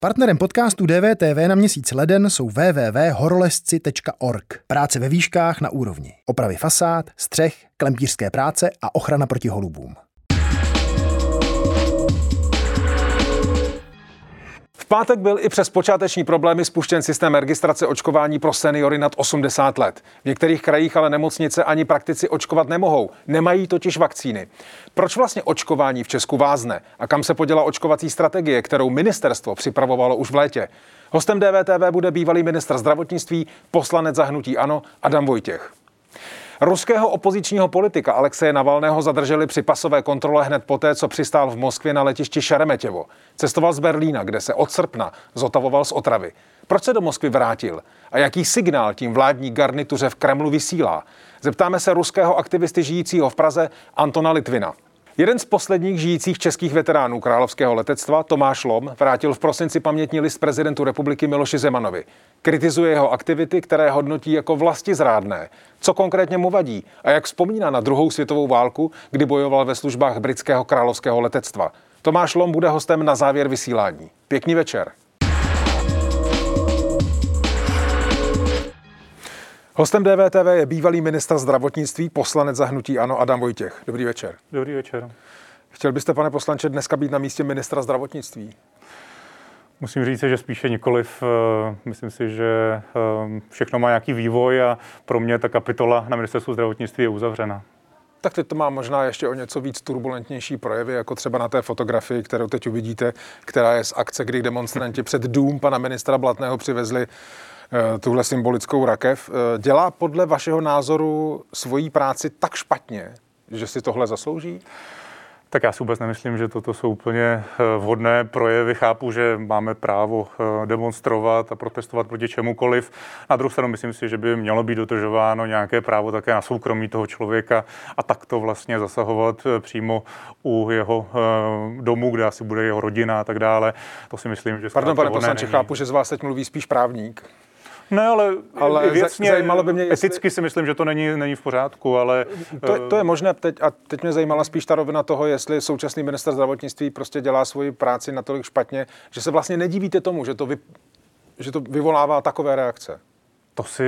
Partnerem podcastu DVTV na měsíc leden jsou www.horolezci.org. Práce ve výškách na úrovni. Opravy fasád, střech, klempířské práce a ochrana proti holubům. Pátek byl i přes počáteční problémy spuštěn systém registrace očkování pro seniory nad 80 let. V některých krajích ale nemocnice ani praktici očkovat nemohou. Nemají totiž vakcíny. Proč vlastně očkování v Česku vázne? A kam se poděla očkovací strategie, kterou ministerstvo připravovalo už v létě? Hostem DVTV bude bývalý ministr zdravotnictví, poslanec zahnutí ANO Adam Vojtěch. Ruského opozičního politika Alexeje Navalného zadrželi při pasové kontrole hned poté, co přistál v Moskvě na letišti Šeremetěvo. Cestoval z Berlína, kde se od srpna zotavoval z otravy. Proč se do Moskvy vrátil? A jaký signál tím vládní garnituře v Kremlu vysílá? Zeptáme se ruského aktivisty žijícího v Praze Antona Litvina. Jeden z posledních žijících českých veteránů královského letectva, Tomáš Lom, vrátil v prosinci pamětní list prezidentu republiky Miloši Zemanovi. Kritizuje jeho aktivity, které hodnotí jako vlasti zrádné. Co konkrétně mu vadí a jak vzpomíná na druhou světovou válku, kdy bojoval ve službách britského královského letectva. Tomáš Lom bude hostem na závěr vysílání. Pěkný večer. Hostem DVTV je bývalý ministr zdravotnictví, poslanec zahnutí Ano Adam Vojtěch. Dobrý večer. Dobrý večer. Chtěl byste, pane poslanče, dneska být na místě ministra zdravotnictví? Musím říct, že spíše nikoliv. Eh, myslím si, že eh, všechno má nějaký vývoj a pro mě ta kapitola na ministerstvu zdravotnictví je uzavřena. Tak teď to má možná ještě o něco víc turbulentnější projevy, jako třeba na té fotografii, kterou teď uvidíte, která je z akce, kdy demonstranti před dům pana ministra Blatného přivezli tuhle symbolickou rakev. Eh, dělá podle vašeho názoru svoji práci tak špatně, že si tohle zaslouží? Tak já si vůbec nemyslím, že toto jsou úplně eh, vhodné projevy. Chápu, že máme právo demonstrovat a protestovat proti čemukoliv. Na druhou stranu myslím si, že by mělo být dodržováno nějaké právo také na soukromí toho člověka a takto vlastně zasahovat přímo u jeho domu, kde asi bude jeho rodina a tak dále. To si myslím, že... Pardon, pane poslanče, chápu, že z vás teď mluví spíš právník. Ne, ale, ale věcně, zajímalo by mě, jestli... eticky si myslím, že to není, není v pořádku, ale... To, to je možné teď, a teď mě zajímala spíš ta rovina toho, jestli současný minister zdravotnictví prostě dělá svoji práci natolik špatně, že se vlastně nedívíte tomu, že to, vy, že to vyvolává takové reakce. To si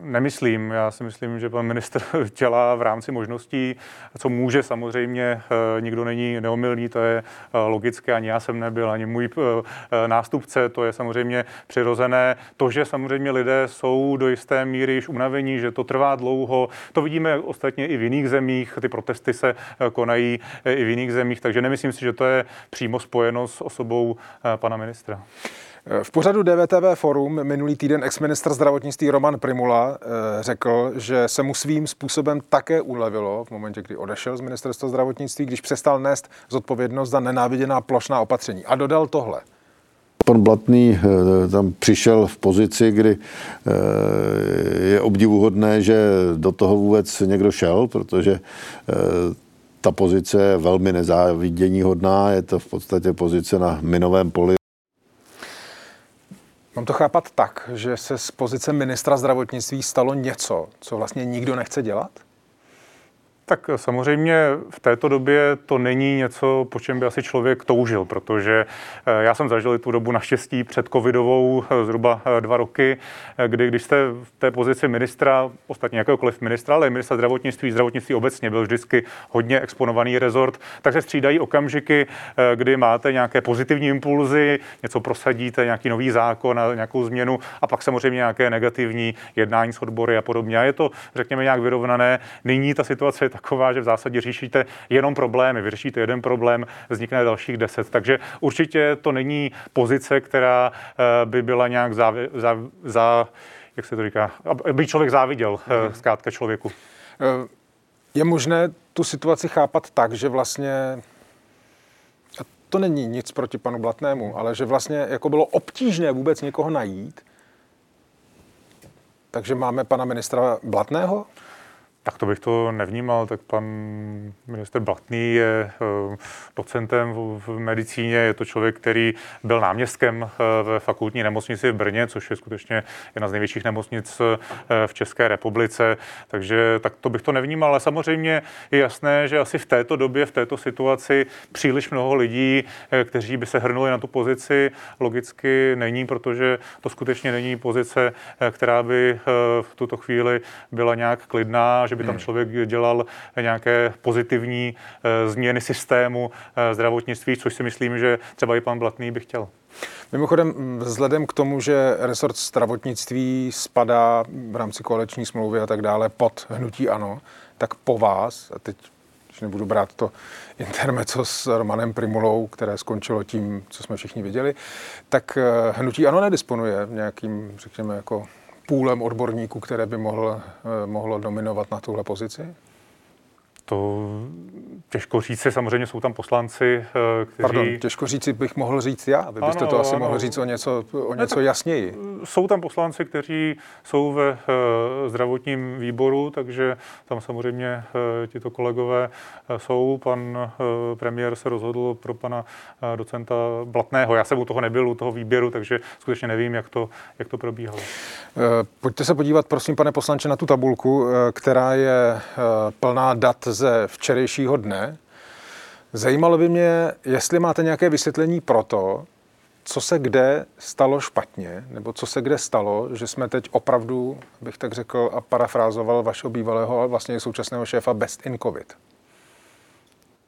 nemyslím. Já si myslím, že pan minister dělá v rámci možností, co může samozřejmě. Eh, nikdo není neomylný, to je eh, logické, ani já jsem nebyl, ani můj eh, nástupce, to je samozřejmě přirozené. To, že samozřejmě lidé jsou do jisté míry již unavení, že to trvá dlouho, to vidíme ostatně i v jiných zemích, ty protesty se konají i v jiných zemích, takže nemyslím si, že to je přímo spojeno s osobou pana ministra. V pořadu DVTV Forum minulý týden exministr zdravotnictví Roman Primula eh, řekl, že se mu svým způsobem také ulevilo v momentě, kdy odešel z ministerstva zdravotnictví, když přestal nést zodpovědnost za nenáviděná plošná opatření. A dodal tohle. Pan Blatný eh, tam přišel v pozici, kdy eh, je obdivuhodné, že do toho vůbec někdo šel, protože ta pozice je velmi nezávidění hodná, je to v podstatě pozice na minovém poli. Mám to chápat tak, že se z pozice ministra zdravotnictví stalo něco, co vlastně nikdo nechce dělat? Tak samozřejmě v této době to není něco, po čem by asi člověk toužil, protože eh, já jsem zažil tu dobu naštěstí před covidovou eh, zhruba eh, dva roky, kdy když jste v té pozici ministra, ostatně jakéhokoliv ministra, ale ministra zdravotnictví, zdravotnictví obecně byl vždycky hodně exponovaný rezort, tak se střídají okamžiky, kdy máte nějaké pozitivní impulzy, něco prosadíte, nějaký nový zákon a nějakou změnu a pak samozřejmě nějaké negativní jednání s odbory a podobně. A je to, řekněme, nějak vyrovnané. Nyní ta situace je taková, že v zásadě řešíte jenom problémy. Vyřešíte jeden problém, vznikne dalších deset. Takže určitě to není pozice, která eh, by byla nějak za, za, za jak se to říká, aby člověk záviděl hmm. zkrátka člověku. Eh, je možné tu situaci chápat tak, že vlastně to není nic proti panu Blatnému, ale že vlastně jako bylo obtížné vůbec někoho najít, takže máme pana ministra Blatného? Tak to bych to nevnímal. Tak pan minister Blatný je eh, docentem v medicíně, je to člověk, který byl náměstkem eh, ve fakultní nemocnici v Brně, což je skutečně jedna z největších nemocnic eh, v České republice. Takže tak to bych to nevnímal, ale samozřejmě je jasné, že asi v této době, v této situaci příliš mnoho lidí, kteří by se hrnuli na tu pozici, logicky není, protože to skutečně není pozice, která by v tuto chvíli byla nějak klidná, že by tam hmm. člověk dělal nějaké pozitivní eh, změny systému eh, zdravotnictví, což si myslím, že třeba i pan Blatný by chtěl. Mimochodem, vzhledem k tomu, že resort zdravotnictví spadá v rámci koaliční smlouvy a tak dále pod hnutí ANO, tak po vás, a teď když nebudu brát to intermeco s Romanem Primulou, které skončilo tím, co jsme všichni viděli, tak eh, hnutí ANO nedisponuje nějakým, řekněme, jako půlem odborníků, které by mohl, eh, mohlo dominovat na tuhle pozici? To těžko říct, samozřejmě jsou tam poslanci, eh, kteří... Pardon, těžko říct bych mohl říct já, vy byste ano, to asi ano. mohl říct o něco, o něco ne, jasněji. Jsou tam poslanci, kteří jsou ve uh, zdravotním výboru, takže tam samozřejmě tito kolegové jsou. Pan premiér se rozhodl pro pana docenta Blatného. Já jsem u toho nebyl, u toho výběru, takže skutečně nevím, jak to, jak to probíhalo. Pojďte se podívat, prosím, pane poslanče, na tu tabulku, která je plná dat ze včerejšího dne. Zajímalo by mě, jestli máte nějaké vysvětlení pro to, co se kde stalo špatně, nebo co se kde stalo, že jsme teď opravdu, bych tak řekl a parafrázoval vašeho bývalého, ale vlastně současného šéfa Best in COVID.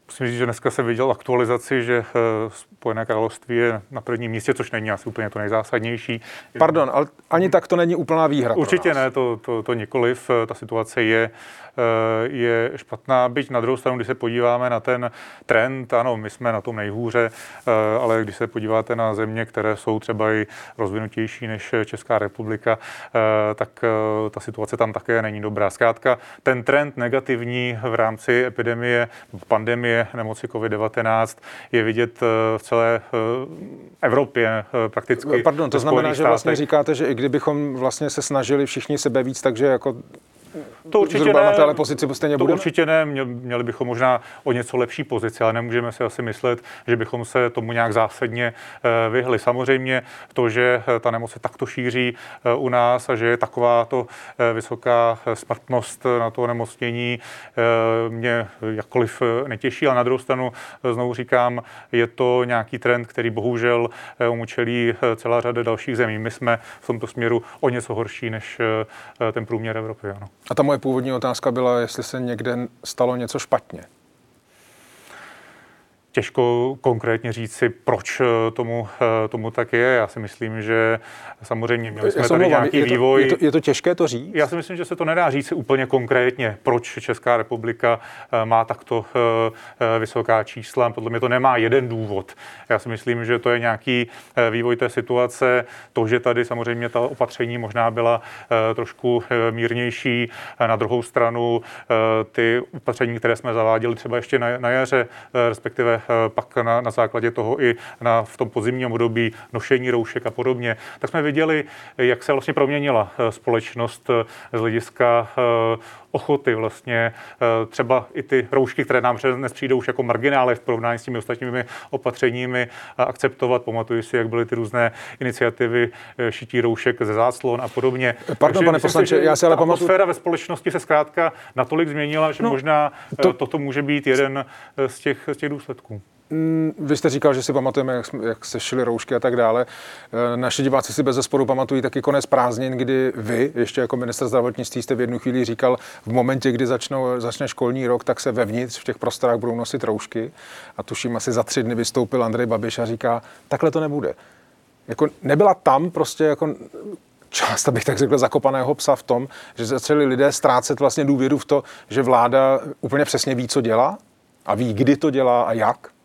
Musím říct, že dneska jsem viděl aktualizaci, že eh, Spojené království je na prvním místě, což není asi úplně to nejzásadnější. Pardon, ale ani tak to není úplná výhra. Určitě ne, to, to, to nikoliv. Ta situace je, eh, je špatná, byť na druhou stranu, když se podíváme na ten trend, ano, my jsme na tom nejhůře, eh, ale když se podíváte na země, které jsou třeba i rozvinutější než Česká republika, tak ta situace tam také není dobrá. Zkrátka, ten trend negativní v rámci epidemie, pandemie, nemoci COVID-19 je vidět eh, v celé eh, Evropě eh, prakticky. Pardon, to znamená, že vlastně říkáte, že i kdybychom vlastně se snažili všichni sebe víc, takže jako to určitě Zhruba ne, na téhle pozici stejně to budeme? určitě ne, měli bychom možná o něco lepší pozici, ale nemůžeme si asi myslet, že bychom se tomu nějak zásadně eh, vyhli. Samozřejmě to, že eh, ta nemoc se takto šíří eh, u nás a že je taková to vysoká smrtnost na to nemocnění, mě jakkoliv netěší, ale na druhou stranu znovu říkám, je to nějaký trend, který bohužel umučelí celá řada dalších zemí. My jsme v tomto směru o něco horší než ten průměr Evropy. Ano. A ta moje původní otázka byla, jestli se někde stalo něco špatně. Těžko konkrétně říci, proč eh, tomu, eh, tomu tak je. Já si myslím, že samozřejmě měli jsme tady nějaký je to, vývoj. Je to, je to těžké to říct? Já si myslím, že se to nedá říct úplně konkrétně, proč Česká republika eh, má takto vysoká čísla. Podle mě to nemá jeden důvod. Já si myslím, že to je nějaký vývoj té situace. To, že tady samozřejmě ta opatření možná byla trošku mírnější. Na druhou stranu ty opatření, které jsme zaváděli třeba ještě na, jaře, respektive pak na, na základě toho i na, v tom podzimním období nošení roušek a podobně, tak jsme viděli, jak se vlastně proměnila eh, společnost eh, z hlediska ochoty vlastně třeba i ty roušky, které nám dnes přijdou už jako marginály v porovnání s těmi ostatními opatřeními akceptovat. Pamatuju si, jak byly ty různé iniciativy šití roušek ze záclon a podobně. Pardon, Takže pane poslanče, já si ale pamatuju... Atmosféra ve společnosti se zkrátka natolik změnila, že no, možná to... toto může být jeden z těch, z těch důsledků. Mm, vy jste říkal, že si pamatujeme, jak, jak se šily roušky a tak dále. E, naši diváci si bez zesporu pamatují taky konec prázdnin, kdy vy, ještě jako minister zdravotnictví, jste v jednu chvíli říkal, v momentě, kdy začnou, začne školní rok, tak se vevnitř v těch prostorách budou nosit roušky. A tuším, asi za tři dny vystoupil Andrej Babiš a říká, takhle to nebude. Jako nebyla tam prostě jako část, abych tak řekl, zakopaného psa v tom, že začali lidé ztrácet vlastně důvěru v to, že vláda úplně přesně ví, co dělá a ví, kdy to dělá a jak?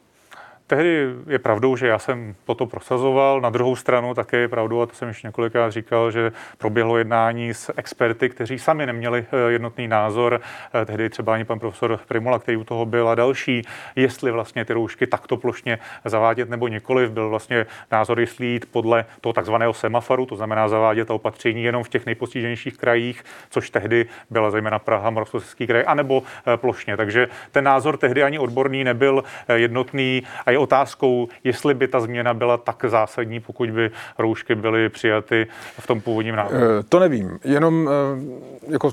Tehdy je pravdou, že já jsem toto prosazoval. Na druhou stranu také je pravdou, a to jsem ještě několikrát říkal, že proběhlo jednání s experty, kteří sami neměli eh, jednotný názor. Eh, tehdy třeba ani pan profesor Primula, který u toho byl a další, jestli vlastně ty roušky takto plošně zavádět nebo nikoliv. Byl vlastně názor, jestli jít podle toho takzvaného semaforu, to znamená zavádět ta opatření jenom v těch nejpostiženějších krajích, což tehdy byla zejména Praha, Moravskoslezský kraj, anebo plošně. Takže ten názor tehdy ani odborný nebyl jednotný a je otázkou, jestli by ta změna byla tak zásadní, pokud by roušky byly přijaty v tom původním návrhu. Eh, to nevím, jenom eh, jako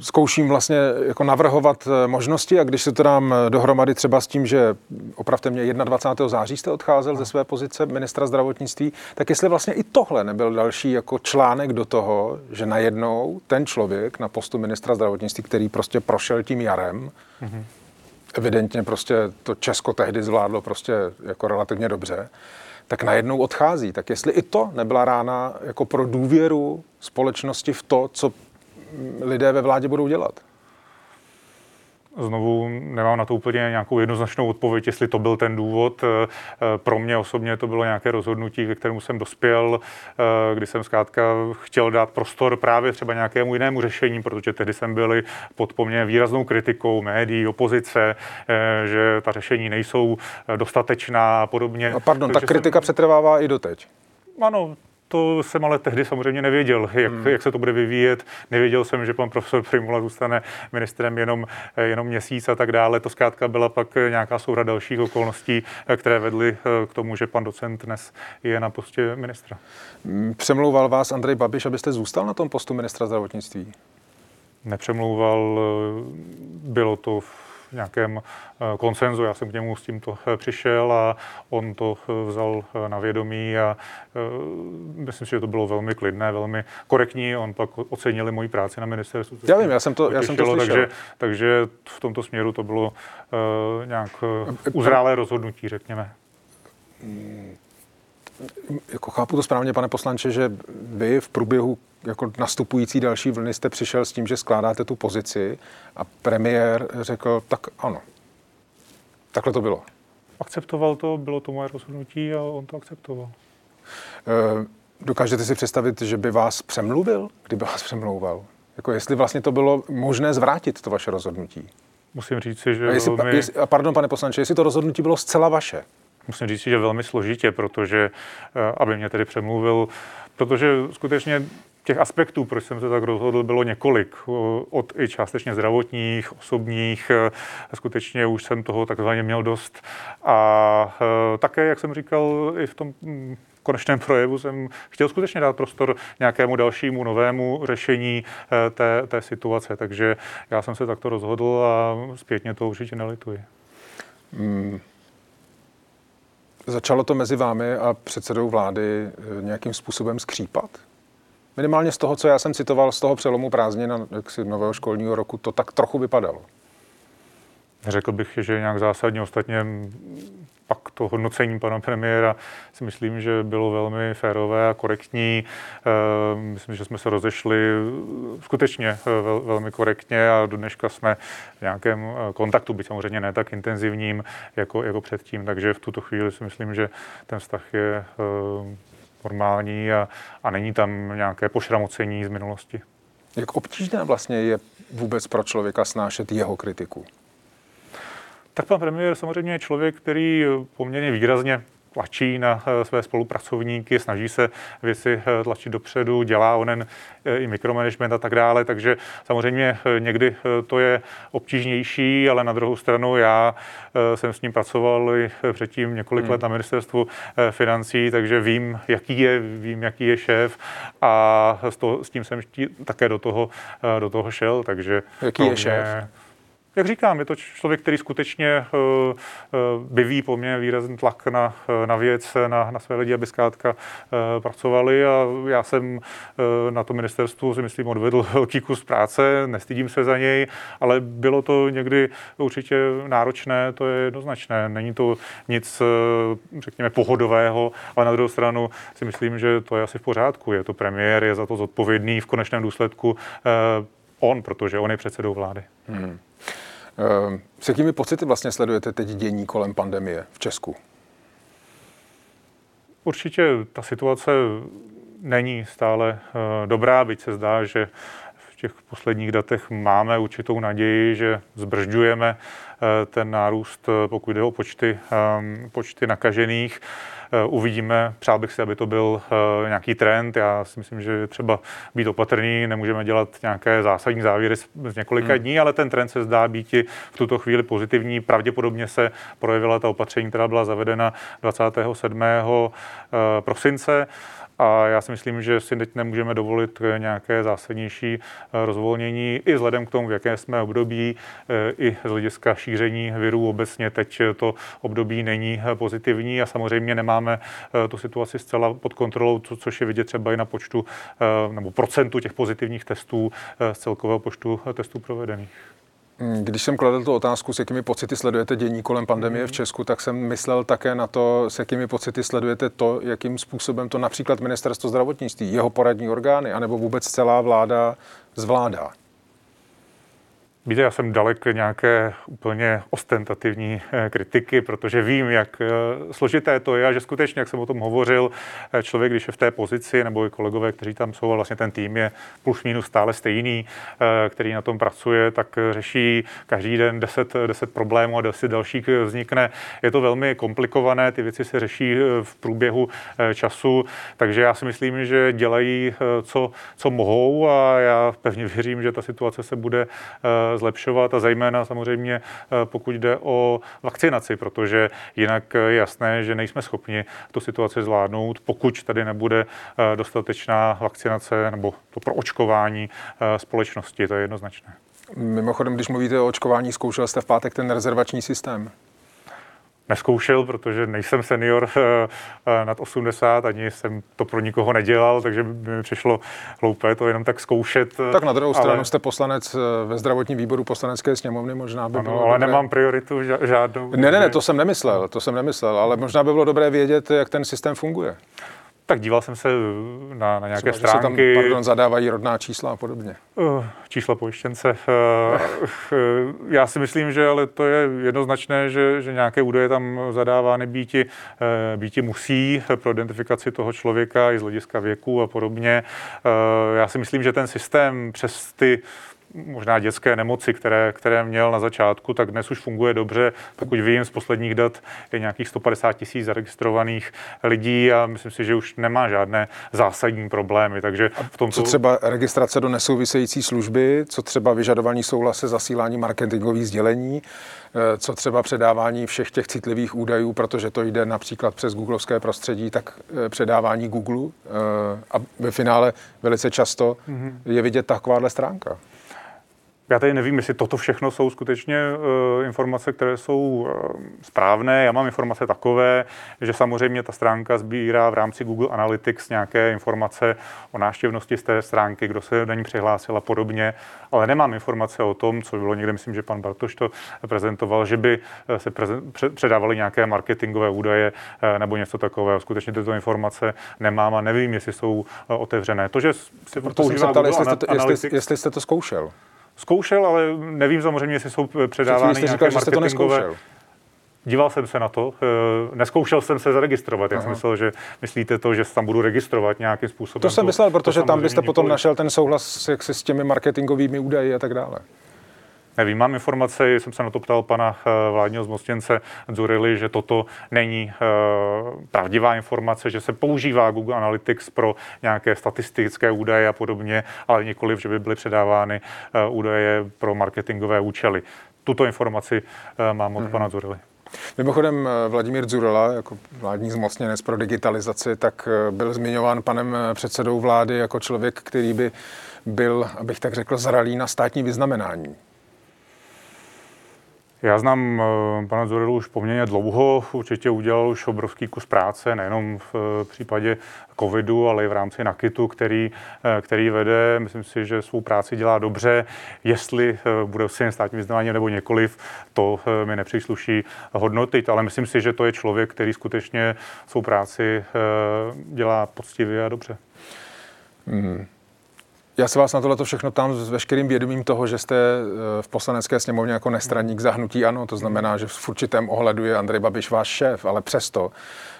zkouším vlastně jako navrhovat eh, možnosti a když se to dám dohromady třeba s tím, že opravdu mě 21. září jste odcházel ze své pozice ministra zdravotnictví, tak jestli vlastně i tohle nebyl další jako článek do toho, že najednou ten člověk na postu ministra zdravotnictví, který prostě prošel tím jarem, mm-hmm evidentně prostě to Česko tehdy zvládlo prostě jako relativně dobře, tak najednou odchází. Tak jestli i to nebyla rána jako pro důvěru společnosti v to, co lidé ve vládě budou dělat? Znovu nemám na to úplně nějakou jednoznačnou odpověď, jestli to byl ten důvod. Eh, eh, pro mě osobně to bylo nějaké rozhodnutí, ke kterému jsem dospěl, eh, kdy jsem zkrátka chtěl dát prostor právě třeba nějakému jinému řešení, protože tehdy jsem byli pod poměrně výraznou kritikou médií, opozice, že ta řešení nejsou dostatečná a podobně. A pardon, ta kritika jsem... přetrvává i doteď. Ano, to jsem ale tehdy samozřejmě nevěděl, jak, hmm. jak se to bude vyvíjet. Nevěděl jsem, že pan profesor Primula zůstane ministrem jenom, jenom měsíc a tak dále. To zkrátka byla pak nějaká soura dalších okolností, které vedly eh, k tomu, že pan docent dnes je na postě ministra. Hmm, přemlouval vás Andrej Babiš, abyste zůstal na tom postu ministra zdravotnictví? Nepřemlouval, eh, bylo to v nějakém eh, konsenzu. Já jsem k němu s tímto eh, přišel a on to eh, vzal na vědomí a myslím si, že to bylo velmi klidné, velmi korektní. On pak ocenili moji práci na ministerstvu. Já vím, já jsem to, já jsem to slyšel. Takže, takže v tomto směru to bylo nějak uzrálé rozhodnutí, řekněme. Hmm jako chápu to správně, pane poslanče, že vy v průběhu jako nastupující další vlny jste přišel s tím, že skládáte tu pozici a premiér řekl, tak ano. Takhle to bylo. Akceptoval to, bylo to moje rozhodnutí a on to akceptoval. E, dokážete si představit, že by vás přemluvil, kdyby vás přemlouval? Jako jestli vlastně to bylo možné zvrátit, to vaše rozhodnutí? Musím říct si, že... A jestli, velmi... jestli, pardon, pane poslanče, jestli to rozhodnutí bylo zcela vaše? musím říct, že velmi složitě, protože, eh, aby mě tedy přemluvil, protože skutečně těch aspektů, proč jsem se tak rozhodl, bylo několik. Od i částečně zdravotních, osobních. Eh, skutečně už jsem toho takzvaně měl dost. A eh, také, jak jsem říkal, i v tom hm, konečném projevu jsem chtěl skutečně dát prostor nějakému dalšímu novému řešení té, té situace. Takže já jsem se takto rozhodl a zpětně to určitě nelituji. Hmm. Začalo to mezi vámi a předsedou vlády nějakým způsobem skřípat? Minimálně z toho, co já jsem citoval z toho přelomu prázdnin na nového školního roku, to tak trochu vypadalo. Řekl bych, že nějak zásadně ostatně pak to hodnocení pana premiéra si myslím, že bylo velmi férové a korektní. Eh, myslím, že jsme se rozešli skutečně eh, velmi korektně a do dneška jsme v nějakém eh, kontaktu, byť samozřejmě ne tak intenzivním jako, jako předtím, takže v tuto chvíli si myslím, že ten vztah je normální a, a není tam nějaké pošramocení z minulosti. Jak obtížné vlastně je vůbec pro člověka snášet jeho kritiku? Tak pan premiér samozřejmě je člověk, který poměrně výrazně tlačí na eh, své spolupracovníky, snaží se věci eh, tlačit dopředu, dělá onen eh, i mikromanagement a tak dále, takže samozřejmě někdy to je obtížnější, ale na druhou stranu já jsem s ním pracoval i předtím několik hmm. let na ministerstvu financí, takže vím, jaký je, vím, jaký je šéf a s, to, s tím jsem také do toho, do toho šel, takže... Jaký je šéf? Jak říkám, je to člověk, který skutečně eh, eh, vyvíjí poměrně výrazný tlak na, eh, na věc, na, na své lidi, aby zkrátka pracovali a já jsem na to ministerstvu si myslím odvedl velký kus práce, nestydím se za něj, ale bylo to někdy určitě náročné, to je jednoznačné. Není to nic, řekněme, pohodového, ale na druhou stranu si myslím, že to je asi v pořádku. Je to premiér, je za to zodpovědný v konečném důsledku on, protože on je předsedou vlády. Hmm. Eh, s jakými pocity vlastně sledujete teď dění kolem pandemie v Česku? Určitě ta situace není stále eh, dobrá, byť se zdá, že těch posledních datech máme určitou naději, že zbržďujeme ten nárůst, pokud jde o počty, počty nakažených. Eh, uvidíme. Přál bych si, aby to byl eh, nějaký trend. Já si myslím, že je třeba být opatrný, nemůžeme dělat nějaké zásadní závěry z několika hmm. dní, ale ten trend se zdá být i v tuto chvíli pozitivní. Pravděpodobně se projevila ta opatření, která byla zavedena 27. Eh, prosince. A já si myslím, že si teď nemůžeme dovolit nějaké zásadnější eh, rozvolnění i vzhledem k tomu, v jaké jsme období, eh, i z hlediska šíření virů obecně teď to období není eh, pozitivní a samozřejmě nemáme tu situaci zcela pod kontrolou, což je vidět třeba i na počtu nebo procentu těch pozitivních testů z celkového počtu testů provedených. Když jsem kladl tu otázku, s jakými pocity sledujete dění kolem pandemie v Česku, tak jsem myslel také na to, s jakými pocity sledujete to, jakým způsobem to například ministerstvo zdravotnictví, jeho poradní orgány, anebo vůbec celá vláda zvládá. Víte, já jsem dalek nějaké úplně ostentativní eh, kritiky, protože vím, jak eh, složité to je a že skutečně, jak jsem o tom hovořil, eh, člověk, když je v té pozici, nebo i kolegové, kteří tam jsou, vlastně ten tým je plus minus stále stejný, který na tom pracuje, tak řeší každý den 10, 10 problémů a 10 dalších vznikne. Je to velmi komplikované, ty věci se řeší v průběhu času, takže já si myslím, že dělají, co, co mohou a já pevně věřím, že ta situace se bude zlepšovat a zejména samozřejmě eh, pokud jde o vakcinaci, protože jinak je jasné, že nejsme schopni tu situaci zvládnout, pokud tady nebude eh, dostatečná vakcinace nebo to pro očkování eh, společnosti, to je jednoznačné. Mimochodem, když mluvíte o očkování, zkoušel jste v pátek ten rezervační systém? Neskoušel, protože nejsem senior eh, eh, nad 80, ani jsem to pro nikoho nedělal, takže by mi přišlo hloupé to jenom tak zkoušet. Tak na druhou ale... stranu jste poslanec eh, ve zdravotním výboru poslanecké sněmovny, možná by ano, bylo ale dobré... nemám prioritu žádnou. Ne, ne, ne, to jsem nemyslel, to jsem nemyslel, ale možná by bylo dobré vědět, jak ten systém funguje. Tak díval jsem se na, na nějaké Třeba, stránky. Tam, pardon, zadávají rodná čísla a podobně. Uh, čísla pojištěnce. Uh, já si myslím, že ale to je jednoznačné, že, že nějaké údaje tam zadávány býti, uh, býti musí pro identifikaci toho člověka i z hlediska věku a podobně. Uh, já si myslím, že ten systém přes ty možná dětské nemoci, které, které měl na začátku, tak dnes už funguje dobře. Pokud vím, z posledních dat je nějakých 150 tisíc zaregistrovaných lidí a myslím si, že už nemá žádné zásadní problémy. Takže v tom Co třeba registrace do nesouvisející služby, co třeba vyžadování souhlase zasílání marketingových sdělení, eh, co třeba předávání všech těch citlivých údajů, protože to jde například přes googlovské prostředí, tak eh, předávání Google eh, a ve finále velice často mhm. je vidět takováhle stránka. Já tady nevím, jestli toto všechno jsou skutečně uh, informace, které jsou uh, správné. Já mám informace takové, že samozřejmě ta stránka sbírá v rámci Google Analytics nějaké informace o návštěvnosti z té stránky, kdo se do ní přihlásil a podobně, ale nemám informace o tom, co bylo někde, myslím, že pan Bartoš to prezentoval, že by eh, se prezen- předávaly nějaké marketingové údaje uh, nebo něco takového. Skutečně tyto informace nemám a nevím, jestli jsou uh, otevřené. To, že si Proto jsem se ptal, jestli jste, to, jestli, jestli jste to zkoušel zkoušel, ale nevím samozřejmě, jestli jsou předávány nějaké říkal, marketingové... to Díval jsem se na to, eh, neskoušel jsem se zaregistrovat. Já jsem myslel, že myslíte to, že se tam budu registrovat nějakým způsobem. To jsem myslel, protože tam byste potom nikoli. našel ten souhlas jak s těmi marketingovými údaji a tak dále. Nevím, mám informace, jsem se na to ptal pana eh, vládního zmocněnce Dzurily, že toto není eh, pravdivá informace, že se používá Google Analytics pro nějaké statistické údaje a podobně, ale nikoliv, že by byly předávány eh, údaje pro marketingové účely. Tuto informaci mám od hmm. pana Dzurily. Mimochodem Vladimír Dzurela, jako vládní zmocněnec pro digitalizaci, tak byl zmiňován panem předsedou vlády jako člověk, který by byl, abych tak řekl, zralý na státní vyznamenání. Já znám eh, pana Zorilu už poměrně dlouho, určitě udělal už obrovský kus práce, nejenom v eh, případě covidu, ale i v rámci Nakitu, který, eh, který vede. Myslím si, že svou práci dělá dobře. Jestli bude si státní vyznání nebo několiv, to mi nepřísluší hodnotit, ale myslím si, že to je člověk, který skutečně svou práci dělá poctivě a dobře. Hmm. Já se vás na tohle všechno tam s veškerým vědomím toho, že jste eh, v poslanecké sněmovně jako nestraník zahnutí ano, to znamená, že v určitém ohledu je Andrej Babiš váš šéf, ale přesto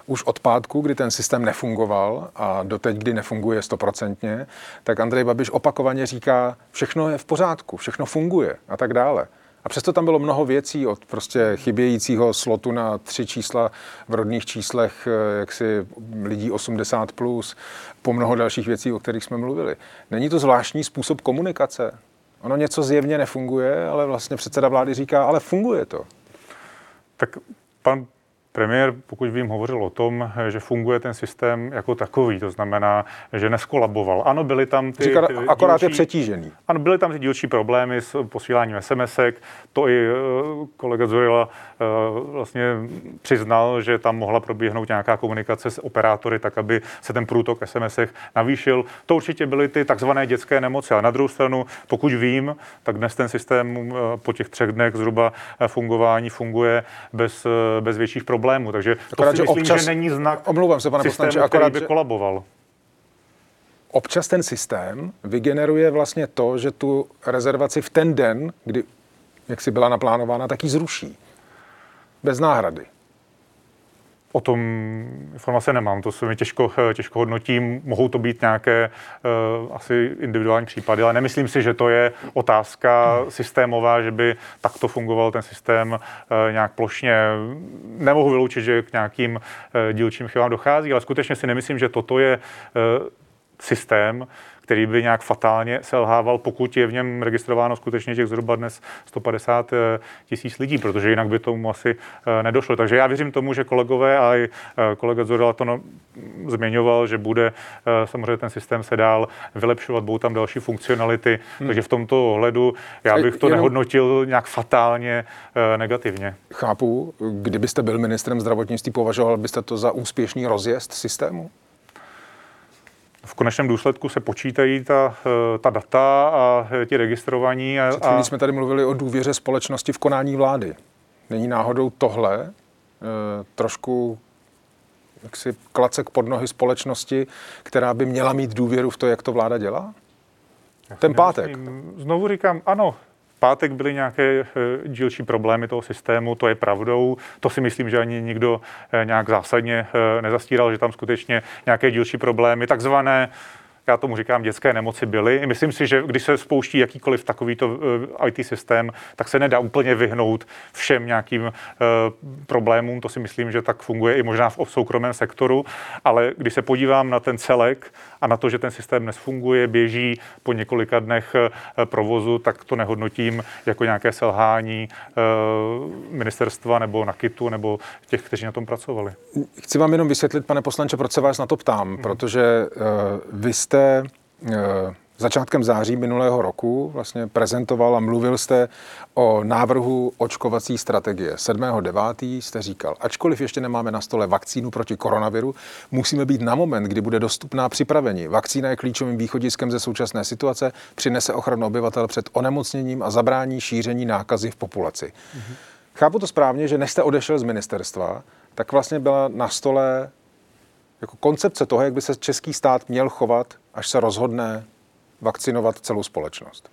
už od pátku, kdy ten systém nefungoval a doteď, kdy nefunguje stoprocentně, tak Andrej Babiš opakovaně říká, všechno je v pořádku, všechno funguje a tak dále. A přesto tam bylo mnoho věcí od prostě chybějícího slotu na tři čísla v rodných číslech eh, jaksi lidí 80 plus, po mnoho dalších věcí, o kterých jsme mluvili. Není to zvláštní způsob komunikace? Ono něco zjevně nefunguje, ale vlastně předseda vlády říká, ale funguje to. Tak pan Premiér, pokud vím, hovořil o tom, že funguje ten systém jako takový, to znamená, že neskolaboval. Ano, byly tam ty... Říká, ty akorát dílčí, je přetížený. Ano, byly tam ty dílčí problémy s posíláním SMSek, to i eh, kolega Zorila eh, vlastně přiznal, že tam mohla proběhnout nějaká komunikace s operátory, tak aby se ten průtok SMSek navýšil. To určitě byly ty takzvané dětské nemoci. A na druhou stranu, pokud vím, tak dnes ten systém eh, po těch třech dnech zhruba fungování funguje bez, bez větších problémů problémů. Takže to akorát, si myslím, že, občas, že není znak omlouvám se, pane systému, poslanče, akorát, který by kolaboval. Občas ten systém vygeneruje vlastně to, že tu rezervaci v ten den, kdy jak si byla naplánována, tak ji zruší. Bez náhrady. O tom informace nemám, to se mi těžko, těžko hodnotím. Mohou to být nějaké uh, asi individuální případy, ale nemyslím si, že to je otázka systémová, že by takto fungoval ten systém uh, nějak plošně. Nemohu vyloučit, že k nějakým uh, dílčím chybám dochází, ale skutečně si nemyslím, že toto je uh, systém, který by nějak fatálně selhával, pokud je v něm registrováno skutečně těch zhruba dnes 150 eh, tisíc lidí, protože jinak by tomu asi eh, nedošlo. Takže já věřím tomu, že kolegové a i eh, kolega Zorela to no, zmiňoval, že bude samozřejmě ten systém se dál vylepšovat, budou tam další funkcionality, hmm. takže v tomto ohledu já bych to Jenom... nehodnotil nějak fatálně negativně. Chápu, kdybyste byl ministrem zdravotnictví, považoval byste to za úspěšný rozjezd systému? V konečném důsledku se počítají ta, eh, ta data a eh, ti registrovaní. A, Před chvílí jsme tady mluvili o důvěře společnosti v konání vlády. Není náhodou tohle e, trošku jaksi klacek pod nohy společnosti, která by měla mít důvěru v to, jak to vláda dělá? Ten pátek. Znovu říkám, ano, pátek byly nějaké eh, dílčí problémy toho systému, to je pravdou. To si myslím, že ani nikdo eh, nějak zásadně eh, nezastíral, že tam skutečně nějaké dílčí problémy, takzvané já tomu říkám, dětské nemoci byly. Myslím si, že když se spouští jakýkoliv takovýto IT systém, tak se nedá úplně vyhnout všem nějakým problémům. To si myslím, že tak funguje i možná v soukromém sektoru. Ale když se podívám na ten celek a na to, že ten systém nesfunguje, běží po několika dnech uh, provozu, tak to nehodnotím jako nějaké selhání uh, ministerstva nebo NAKITu nebo těch, kteří na tom pracovali. Chci vám jenom vysvětlit, pane poslanče, proč se vás na to ptám, hmm. protože vy jste eh, začátkem září minulého roku vlastně prezentoval a mluvil jste o návrhu očkovací strategie. 7.9. jste říkal, ačkoliv ještě nemáme na stole vakcínu proti koronaviru, musíme být na moment, kdy bude dostupná připraveni. Vakcína je klíčovým východiskem ze současné situace, přinese ochranu obyvatel před onemocněním a zabrání šíření nákazy v populaci. Mm-hmm. Chápu to správně, že než jste odešel z ministerstva, tak vlastně byla na stole jako koncepce toho, jak by se český stát měl chovat, až se rozhodne vakcinovat celou společnost.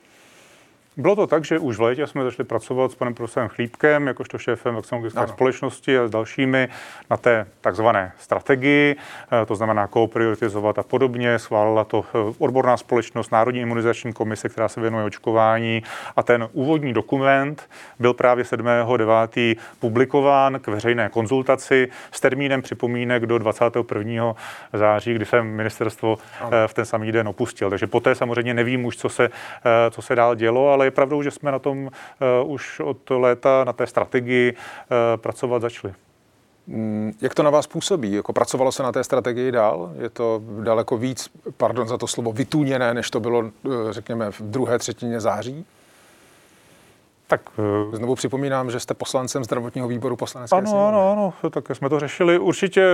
Bylo to tak, že už v létě jsme začali pracovat s panem profesorem Chlípkem, jakožto šéfem vakcinologické společnosti a s dalšími na té takzvané strategii, eh, to znamená koprioritizovat a podobně. Schválila to eh, odborná společnost, Národní imunizační komise, která se věnuje očkování a ten úvodní dokument byl právě 7.9. publikován k veřejné konzultaci s termínem připomínek do 21. září, kdy se ministerstvo eh, v ten samý den opustil. Takže poté samozřejmě nevím už, co se, co se dál dělo, ale je pravdou, že jsme na tom uh, už od léta, na té strategii uh, pracovat začali. Mm, jak to na vás působí? Jako pracovalo se na té strategii dál? Je to daleko víc, pardon za to slovo, vytůněné, než to bylo, eh, řekněme, v druhé třetině září? Tak znovu připomínám, že jste poslancem zdravotního výboru poslanecké Ano, ano, ano, tak jsme to řešili. Určitě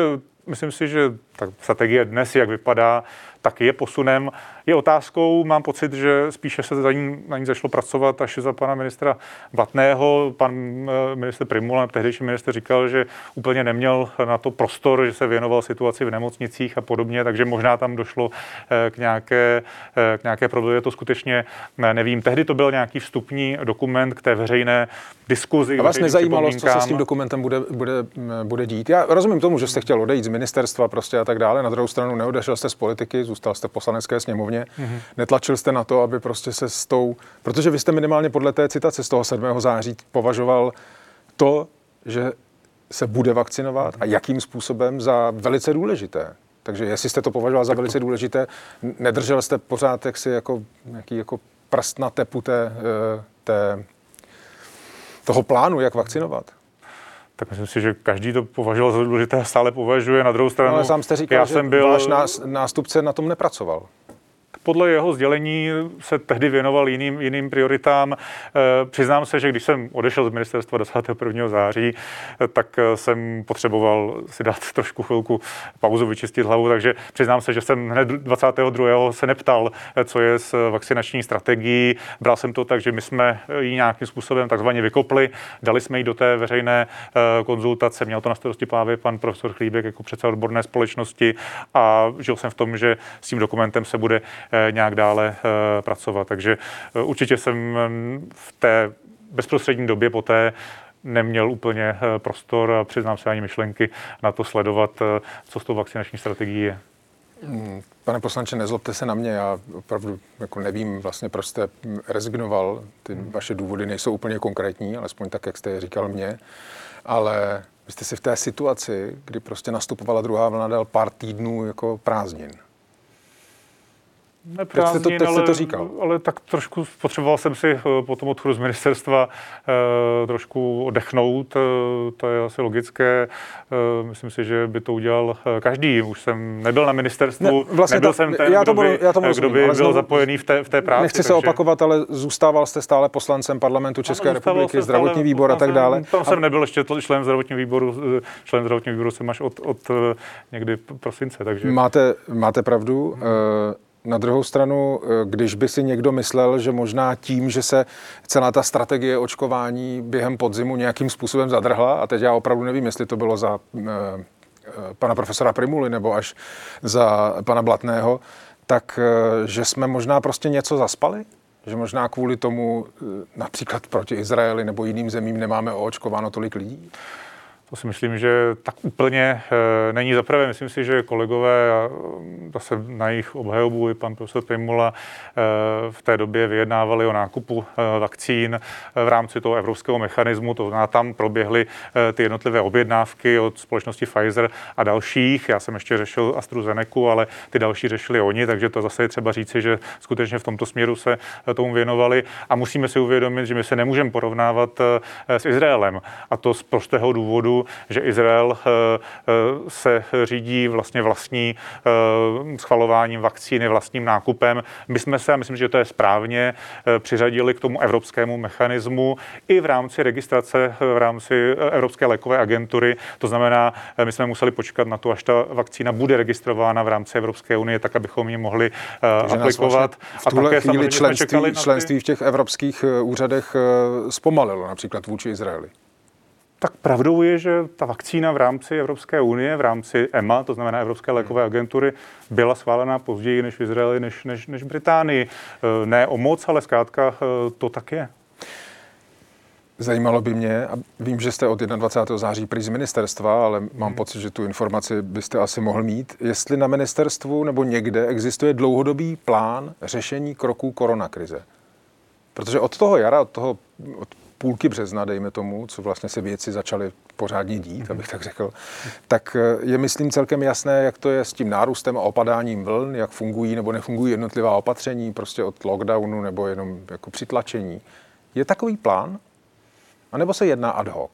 myslím si, že ta strategie dnes, jak vypadá, tak je posunem. Je otázkou, mám pocit, že spíše se za ní, na ní začalo pracovat až za pana ministra Blatného. Pan eh, minister Primula, tehdejší minister, říkal, že úplně neměl na to prostor, že se věnoval situaci v nemocnicích a podobně, takže možná tam došlo eh, k nějaké, eh, k nějaké problémy. To skutečně nevím. Tehdy to byl nějaký vstupní dokument k té veřejné diskuzi. A vás nezajímalo, co se s tím dokumentem bude, bude, bude dít? Já rozumím tomu, že jste chtěl odejít z ministerstva prostě a tak dále. Na druhou stranu neodešel jste z politiky, zůstal jste v poslanecké sněmovně, mm-hmm. netlačil jste na to, aby prostě se s tou, protože vy jste minimálně podle té citace z toho 7. září považoval to, že se bude vakcinovat a jakým způsobem za velice důležité. Takže jestli jste to považoval za velice důležité, nedržel jste pořád jaksi jako, nějaký jako prst na tepu té, eh, té, toho plánu, jak vakcinovat? tak myslím si, že každý to považoval za důležité a stále považuje. Na druhou stranu, no, ale sám jste říkal, já že jsem byl, váš nástupce na tom nepracoval podle jeho sdělení se tehdy věnoval jiným, jiným prioritám. Eh, přiznám se, že když jsem odešel z ministerstva 21. září, eh, tak eh, jsem potřeboval si dát trošku chvilku pauzu, vyčistit hlavu, takže přiznám se, že jsem hned 22. se neptal, co je s vakcinační strategií. Bral jsem to tak, že my jsme ji nějakým způsobem takzvaně vykopli, dali jsme ji do té veřejné konzultace, měl to na starosti právě pan profesor Chlíbek jako předseda odborné společnosti a žil jsem v tom, že s tím dokumentem se bude nějak dále eh, pracovat. Takže eh, určitě jsem mm, v té bezprostřední době poté neměl úplně prostor a přiznám se ani myšlenky na to sledovat, co s tou vakcinační strategií je. Hmm, pane poslanče, nezlobte se na mě, já opravdu jako nevím vlastně, proč jste rezignoval. Ty vaše důvody nejsou úplně konkrétní, alespoň tak, jak jste je říkal mě, ale vy jste si v té situaci, kdy prostě nastupovala druhá vlna, dal pár týdnů jako prázdnin. Neprázdnin, teď jste to, teď ale, jste to říkal. Ale tak trošku potřeboval jsem si eh, po tom odchodu z ministerstva eh, trošku oddechnout. Eh, to je asi logické. Eh, myslím si, že by to udělal každý. Už jsem nebyl na ministerstvu, ne, vlastně nebyl ta, jsem ten, já to kdo by, já tomu rozumím, kdo by byl znovu, zapojený v té, v té práci. Nechci takže... se opakovat, ale zůstával jste stále poslancem parlamentu České ano, republiky, zdravotní výbor a tak dále. Tam jsem nebyl ještě člen zdravotního výboru, člen zdravotního výboru jsem až od, od někdy prosince. Takže... Máte, máte pravdu. Hmm. Na druhou stranu, eh, když by si někdo myslel, že možná tím, že se celá ta strategie očkování během podzimu nějakým způsobem zadrhla, a teď já opravdu nevím, jestli to bylo za eh, eh, pana profesora Primuly nebo až za pana Blatného, tak že jsme možná prostě něco zaspali? Že možná kvůli tomu například proti Izraeli nebo jiným zemím nemáme oočkováno tolik lidí? To si myslím, že tak úplně e, není zaprvé. Myslím si, že kolegové, a zase na jejich obhajobu i pan profesor Primula e, v té době vyjednávali o nákupu e, vakcín v rámci toho evropského mechanismu. To znamená, tam proběhly e, ty jednotlivé objednávky od společnosti Pfizer a dalších. Já jsem ještě řešil AstraZeneca, ale ty další řešili oni, takže to zase je třeba říci, že skutečně v tomto směru se tomu věnovali. A musíme si uvědomit, že my se nemůžeme porovnávat s Izraelem. A to z prostého důvodu, že Izrael eh, eh, se řídí vlastně vlastní eh, schvalováním vakcíny, vlastním nákupem. My jsme se, a myslím, že to je správně, přiřadili k tomu evropskému mechanismu i v rámci registrace v rámci Evropské lékové agentury. To znamená, my jsme museli počkat na to, až ta vakcína bude registrována v rámci Evropské unie, tak abychom ji mohli Takže aplikovat. Vlastně v tuhle a také chvíli členství, členství v těch evropských úřadech zpomalilo například vůči Izraeli. Tak pravdou je, že ta vakcína v rámci Evropské unie, v rámci EMA, to znamená Evropské lékové agentury, byla schválená později než v Izraeli, než, než, než Británii. E, ne o moc, ale zkrátka e, to tak je. Zajímalo by mě, a vím, že jste od 21. září prý z ministerstva, ale mám hmm. pocit, že tu informaci byste asi mohl mít, jestli na ministerstvu nebo někde existuje dlouhodobý plán řešení kroků koronakrize. Protože od toho jara, od toho od půlky března, dejme tomu, co vlastně se věci začaly pořádně dít, abych tak řekl, tak eh, je myslím celkem jasné, jak to je s tím nárůstem a opadáním vln, jak fungují nebo nefungují jednotlivá opatření, prostě od lockdownu nebo jenom jako přitlačení. Je takový plán? A nebo se jedná ad hoc?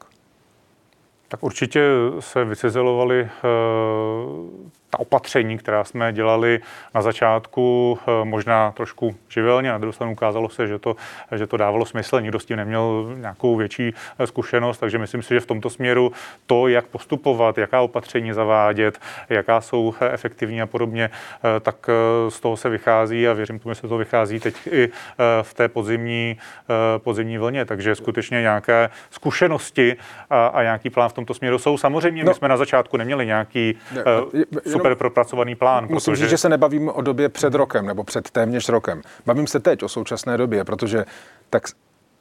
Tak určitě se vycizelovaly uh, ta opatření, která jsme dělali na začátku, eh, možná trošku živelně, na druhou stranu ukázalo se, že to, že to dávalo smysl, nikdo s tím neměl nějakou větší eh, zkušenost, takže myslím si, že v tomto směru to, jak postupovat, jaká opatření zavádět, jaká jsou eh, efektivní a podobně, tak z toho se vychází a věřím tomu, že se to vychází teď i v té podzimní, podzimní vlně, takže skutečně nějaké zkušenosti a, a nějaký plán v tomto směru jsou. Samozřejmě no. my jsme na začátku neměli nějaký ne, super propracovaný plán. Musím protože... říct, že se nebavím o době před rokem nebo před téměř rokem. Bavím se teď o současné době, protože tak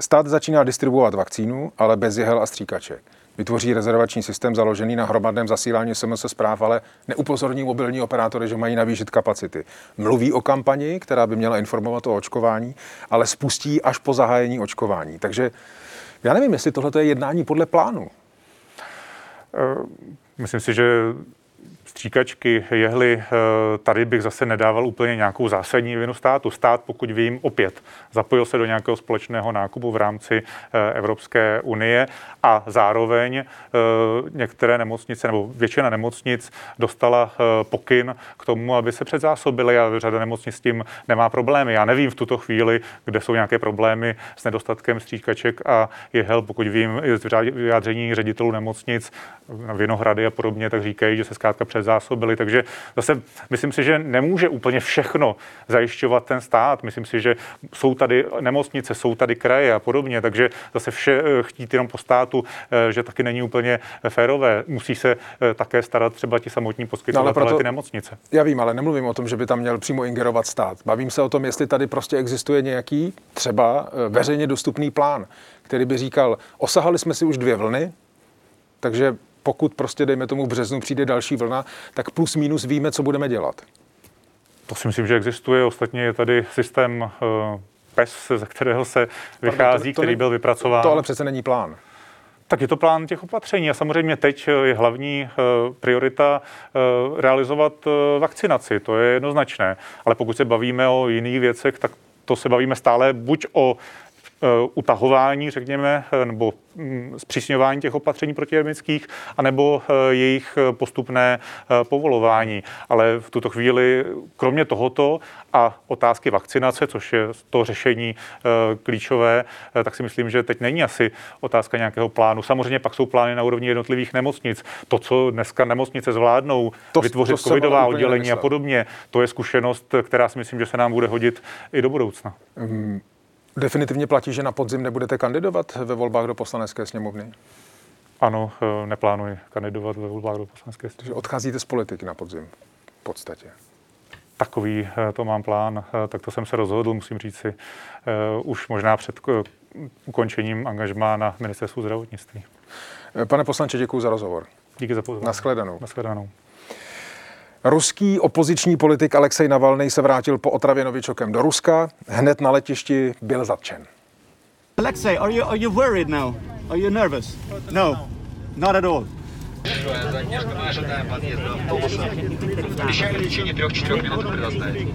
stát začíná distribuovat vakcínu, ale bez jehel a stříkaček. Vytvoří rezervační systém založený na hromadném zasílání SMS zpráv, ale neupozorní mobilní operátory, že mají navýšit kapacity. Mluví o kampani, která by měla informovat o očkování, ale spustí až po zahájení očkování. Takže já nevím, jestli tohle je jednání podle plánu. Eh, myslím si, že stříkačky, jehly, eh, tady bych zase nedával úplně nějakou zásadní vinu státu. Stát, pokud vím, opět zapojil se do nějakého společného nákupu v rámci eh, Evropské unie a zároveň eh, některé nemocnice nebo většina nemocnic dostala pokyn k tomu, aby se předzásobily a řada nemocnic s tím nemá problémy. Já nevím v tuto chvíli, kde jsou nějaké problémy s nedostatkem stříkaček a jehel. Pokud vím z vyjádření ředitelů nemocnic, Vinohrady a podobně, tak říkají, že se zkrátka předzásobili. Takže zase myslím si, že nemůže úplně všechno zajišťovat ten stát. Myslím si, že jsou tady nemocnice, jsou tady kraje a podobně, takže zase vše eh, chtít jenom po státu, eh, že taky není úplně férové. Musí se eh, také starat třeba ti samotní poskytovatelé no, ty nemocnice. Já vím, ale nemluvím o tom, že by tam měl přímo ingerovat stát. Bavím se o tom, jestli tady prostě existuje nějaký třeba veřejně dostupný plán, který by říkal, osahali jsme si už dvě vlny, takže pokud prostě, dejme tomu, v březnu přijde další vlna, tak plus minus víme, co budeme dělat. To si myslím, že existuje. Ostatně je tady systém uh, PES, ze kterého se vychází, to, to, který byl vypracován. To ale přece není plán. Tak je to plán těch opatření a samozřejmě teď je hlavní uh, priorita realizovat vakcinaci, to je jednoznačné. Ale pokud se bavíme o jiných věcech, tak to se bavíme stále buď o Eh, utahování, řekněme, eh, nebo mm, zpřísňování těch opatření protiermických, anebo eh, jejich postupné povolování. Ale v tuto chvíli, kromě tohoto a otázky vakcinace, což je to řešení klíčové, tak si myslím, že teď není asi otázka nějakého plánu. Samozřejmě pak jsou plány na úrovni jednotlivých nemocnic. To, co dneska nemocnice zvládnou, to, vytvořit to covidová oddělení a podobně, to je zkušenost, která si myslím, že se nám bude hodit i do budoucna. Um. Definitivně platí, že na podzim nebudete kandidovat ve volbách do poslanecké sněmovny? Ano, eh, neplánuji kandidovat ve volbách do poslanecké sněmovny. Takže odcházíte z politiky na podzim v podstatě? Takový eh, to mám plán, eh, tak to jsem se rozhodl, musím říct si, už možná před ukončením angažmá na ministerstvu zdravotnictví. Pane poslanče, děkuji za rozhovor. Díky za pozornost. Naschledanou. Naschledanou. Ruský opoziční politik Alexej Navalny se vrátil po otravě novičokem do Ruska. Hned na letišti byl zatčen. Alexej, are you, are you worried now? Are you nervous? No, not at all. Обещали лечение трех-четырех минут предоставить.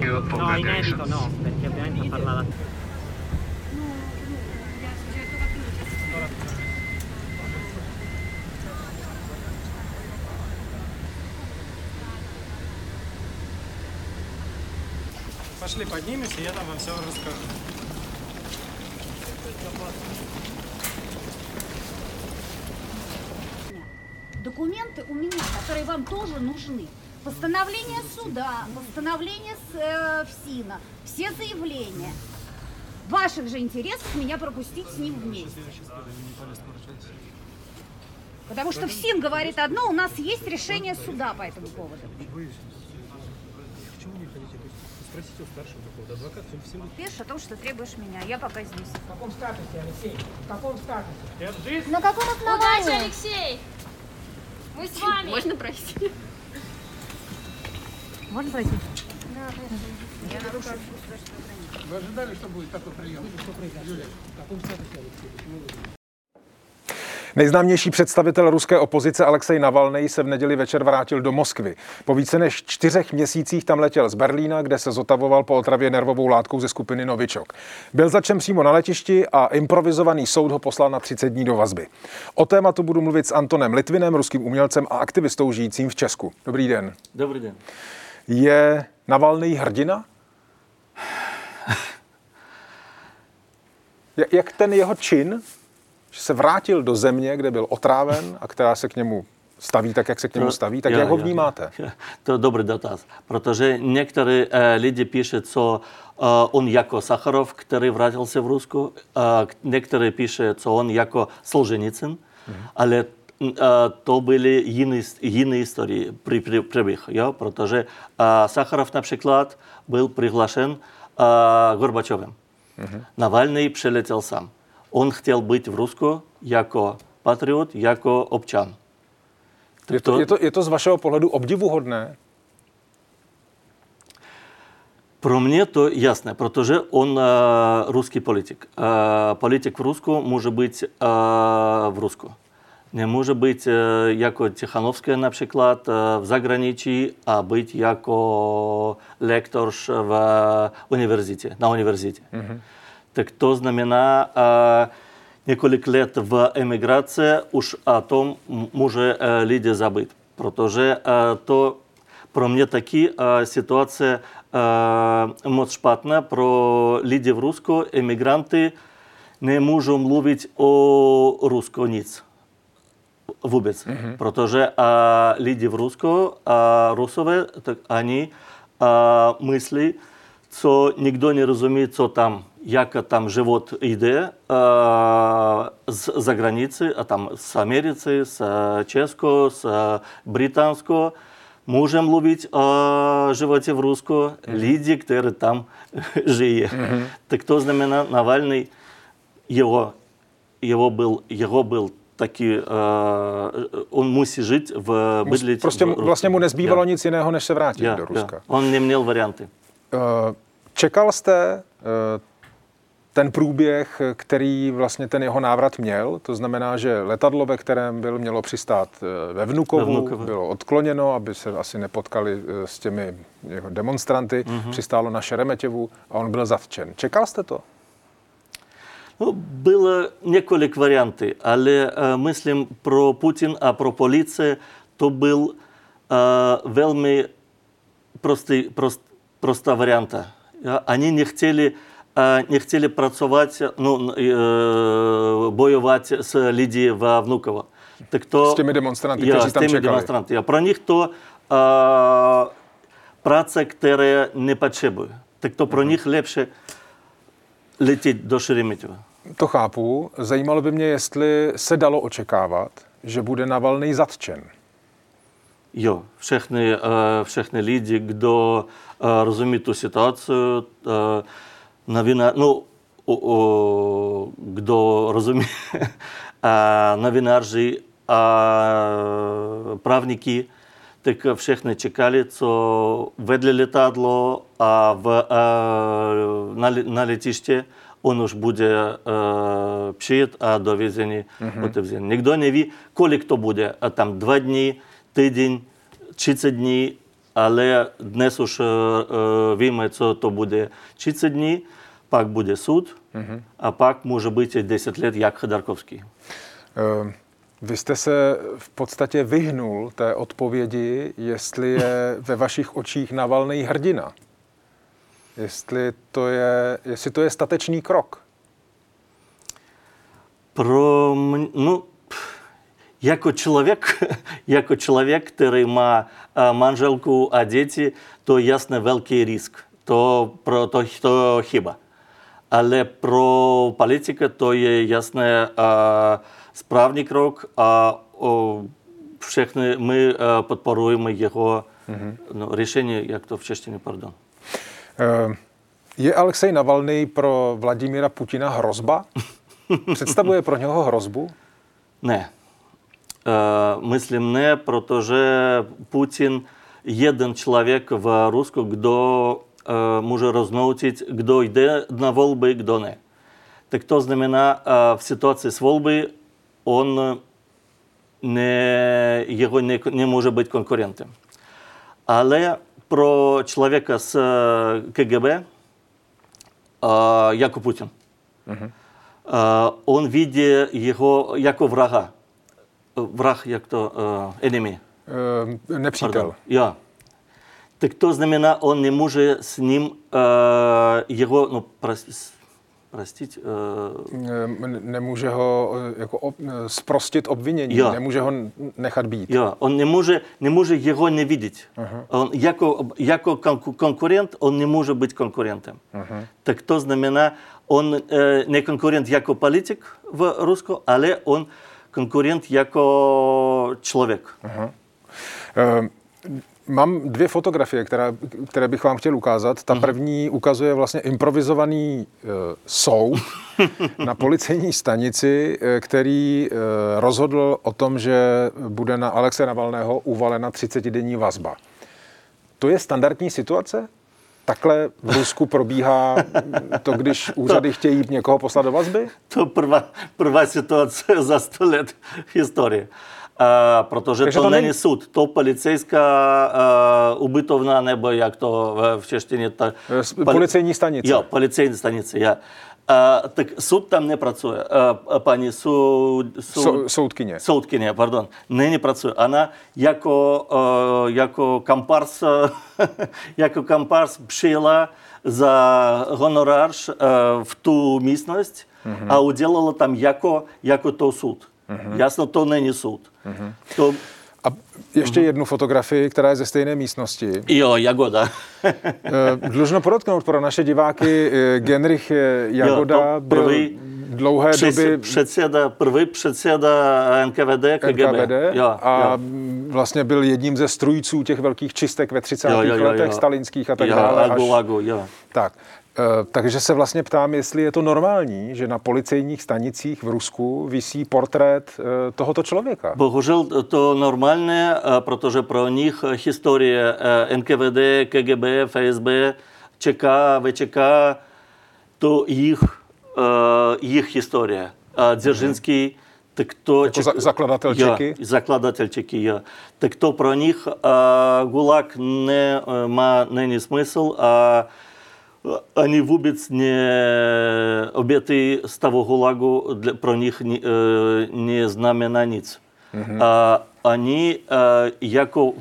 Пошли поднимемся, я там вам все расскажу. Документы у меня, которые вам тоже нужны. Постановление суда, постановление с, э, ФСИНа, все заявления. Ваших же интересах меня пропустить с ним вместе. Потому что ФСИН говорит одно, у нас есть решение суда по этому поводу. Спросите у старшего какого-то адвоката, всем Пишешь о том, что требуешь меня. Я пока здесь. В каком статусе, Алексей? В каком статусе? Я здесь. На каком основании? Удачи, Алексей! Мы с вами. Можно пройти? Можно пройти? Да, Я нарушу. Вы ожидали, что будет такой прием? Юлия, в каком статусе, Алексей? Почему вы Nejznámější představitel ruské opozice Alexej Navalnej se v neděli večer vrátil do Moskvy. Po více než čtyřech měsících tam letěl z Berlína, kde se zotavoval po otravě nervovou látkou ze skupiny Novičok. Byl začen přímo na letišti a improvizovaný soud ho poslal na 30 dní do vazby. O tématu budu mluvit s Antonem Litvinem, ruským umělcem a aktivistou žijícím v Česku. Dobrý den. Dobrý den. Je Navalný hrdina? Jak ten jeho čin že se vrátil do země, kde byl otráven a která se k němu staví tak, jak se k němu staví, tak jak ho vnímáte? To je dobrý dotaz, protože některé eh, lidi píše, co eh, on jako Sacharov, který vrátil se v Rusku, eh, některé píše, co on jako Solženicin, mhm. ale mm, to byly jiné, jiné historie, při, příběh, jo? protože Sacharov například byl přihlášen Gorbačovem. Mm-hmm. Navalny přiletěl sám. On chtěl být v Rusku jako patriot, jako občan. Je to, je, to, je to z vašeho pohledu obdivuhodné? Pro mě to jasné, protože on uh, ruský politik. Uh, politik v Rusku může být uh, v Rusku. Nemůže být uh, jako Tichanovská například uh, v zahraničí a být jako lektor v univerzitě, na univerzitě. Mm-hmm tak to znamená několik let v emigraci už o tom může lidi zabít, protože to pro mě taky situace moc špatná pro lidi v Rusku, emigranty nemůžou mluvit o Rusku nic. Vůbec. Mm-hmm. Protože a, lidi v Rusku, a Rusové, tak oni a, myslí, co nikdo nerozumí, co tam як там живот йде з за границі, а там з Америці, з Чеського, з Британського. Можем ловить а, животе в русскую mm-hmm. люди, которые там жили. Mm-hmm. Так то знамена Навальный, его, его был, его был taky uh, on musí žít v bydlit. Prostě v vlastně mu nezbývalo ja. nic jiného, než se vrátit ja, do Ruska. Ja. On neměl varianty. Uh, čekal jste uh, ten průběh, který vlastně ten jeho návrat měl. To znamená, že letadlo, ve kterém byl, mělo přistát eh, ve Vnukovu, Vnukovu. bylo odkloněno, aby se asi nepotkali eh, s těmi jeho demonstranty, mm-hmm. přistálo na Šeremetěvu a on byl zatčen. Čekal jste to? No, bylo několik variantů, ale uh, myslím pro Putin a pro policii to byl uh, velmi prostý, prost, prostá varianta. Oni nechtěli не хотели працювати, ну, воювати з Лідії в Внуково. Так то, з тими демонстрантами, я, які з тими чекали. демонстранти. Про них то а, праця, яка не потребує. Так то про них легше letět do Šeremetova. To chápu. Zajímalo by mě, jestli se dalo očekávat, že bude Navalny zatčen. Йо, всехні, е, всехні люди, хто е, розуміє ту ситуацію, е, новина, ну, хто розуміє, новинаржі, правники, так всіх не чекали, що ведлі літадло, а в, на, на літішті он уж буде е, пшит, а довезені. Угу. Ніхто не ві, коли хто буде, а там два дні – Týden, 30 dní, ale dnes už uh, víme, co to bude 30 dní, pak bude soud mm-hmm. a pak může být 10 let jak Chodorkovský. Uh, vy jste se v podstatě vyhnul té odpovědi, jestli je ve vašich očích Navalný hrdina. Jestli to je, jestli to je statečný krok. Pro mě, no, jako člověk, jako člověk, který má manželku a děti, to jasně velký risk. To, pro, to, to chyba. Ale pro politika to je jasné správný krok a všechny my podporujeme jeho mm-hmm. no, řešení, jak to v češtině, pardon. Je Alexej Navalny pro Vladimíra Putina hrozba? Představuje pro něho hrozbu? Ne. Myslím ne, protože Putin jeden člověk v Rusku, kdo може розносити, хто йде на волби, хто не. Так то знамена в ситуації з волби он не, його не, не може бути конкурентом. Але про чоловіка з е, КГБ, е, як Путін, е, он видить його як врага. Eh, vrah, jak to, uh, enemy. Uh, nepřítel. Pardon. Jo. Tak to znamená, on nemůže s ním uh, jeho, no, prosti, prostit? Uh... Nemůže ho jako ob, sprostit obvinění, jo. nemůže ho nechat být. Jo, on nemůže, nemůže jeho nevidět. Uh-huh. On jako, jako konkurent, on nemůže být konkurentem. Uh-huh. Tak to znamená, on eh, ne konkurent jako politik v Rusku, ale on eh, konkurent jako člověk. Eh, Mám dvě fotografie, které, které bych vám chtěl ukázat. Ta první ukazuje vlastně improvizovaný uh, soud na policejní stanici, eh, který uh, rozhodl o tom, že bude na Alexe Navalného uvalena 30-denní vazba. To je standardní situace? Takhle v Rusku probíhá to, když úřady to, chtějí někoho poslat do vazby? To prvá, prvá situace za 100 let historie. A, protože to, to není ne... sud, to policejská a, ubytovna nebo jak to v češtině. Ta. Eh, policejní stanice. Jo, policejní stanice, já. Ja. A, tak soud tam nepracuje. A, a paní soud, soud, Sou, soudkyně. soudkyně, pardon, ne, nepracuje. Ona jako, uh, jako kampars, jako kampars přijela za honorář uh, v tu místnost a udělala tam jako, jako to soud. Jasno, to není soud. To, A ještě jednu fotografii, která je ze stejné místnosti. jo, Jagoda. Eh, Dlužno podotknout pro naše diváky, eh, Genrich eh, Jagoda Jo, byl prvý dlouhé Přes, doby předseda, první předseda NKVD, KGB. NKVD Jo, a jo. vlastně byl jedním ze strůjců těch velkých čistek ve 30. Jo, jo, jo, letech jo. stalinských a tak jo, dále. Až- agu, jo. Tak, takže se vlastně ptám, jestli je to normální, že na policejních stanicích v Rusku visí portrét eh, tohoto člověka. Bohužel to normálně, eh, protože pro nich historie eh, NKVD, KGB, FSB, ČK, VČK, to jich, eh, jich historie. A Dzeržinský, tak to... Jako za- zakladatel Čeky? Jo, zakladatel Čeky, jo. Tak to pro nich eh, ГУЛАГ не, eh, má, není smysl a Они vůbec ne, oběty stavu Gulagu dla, pro nich ne, eh, neznamená nic. A oni eh, jako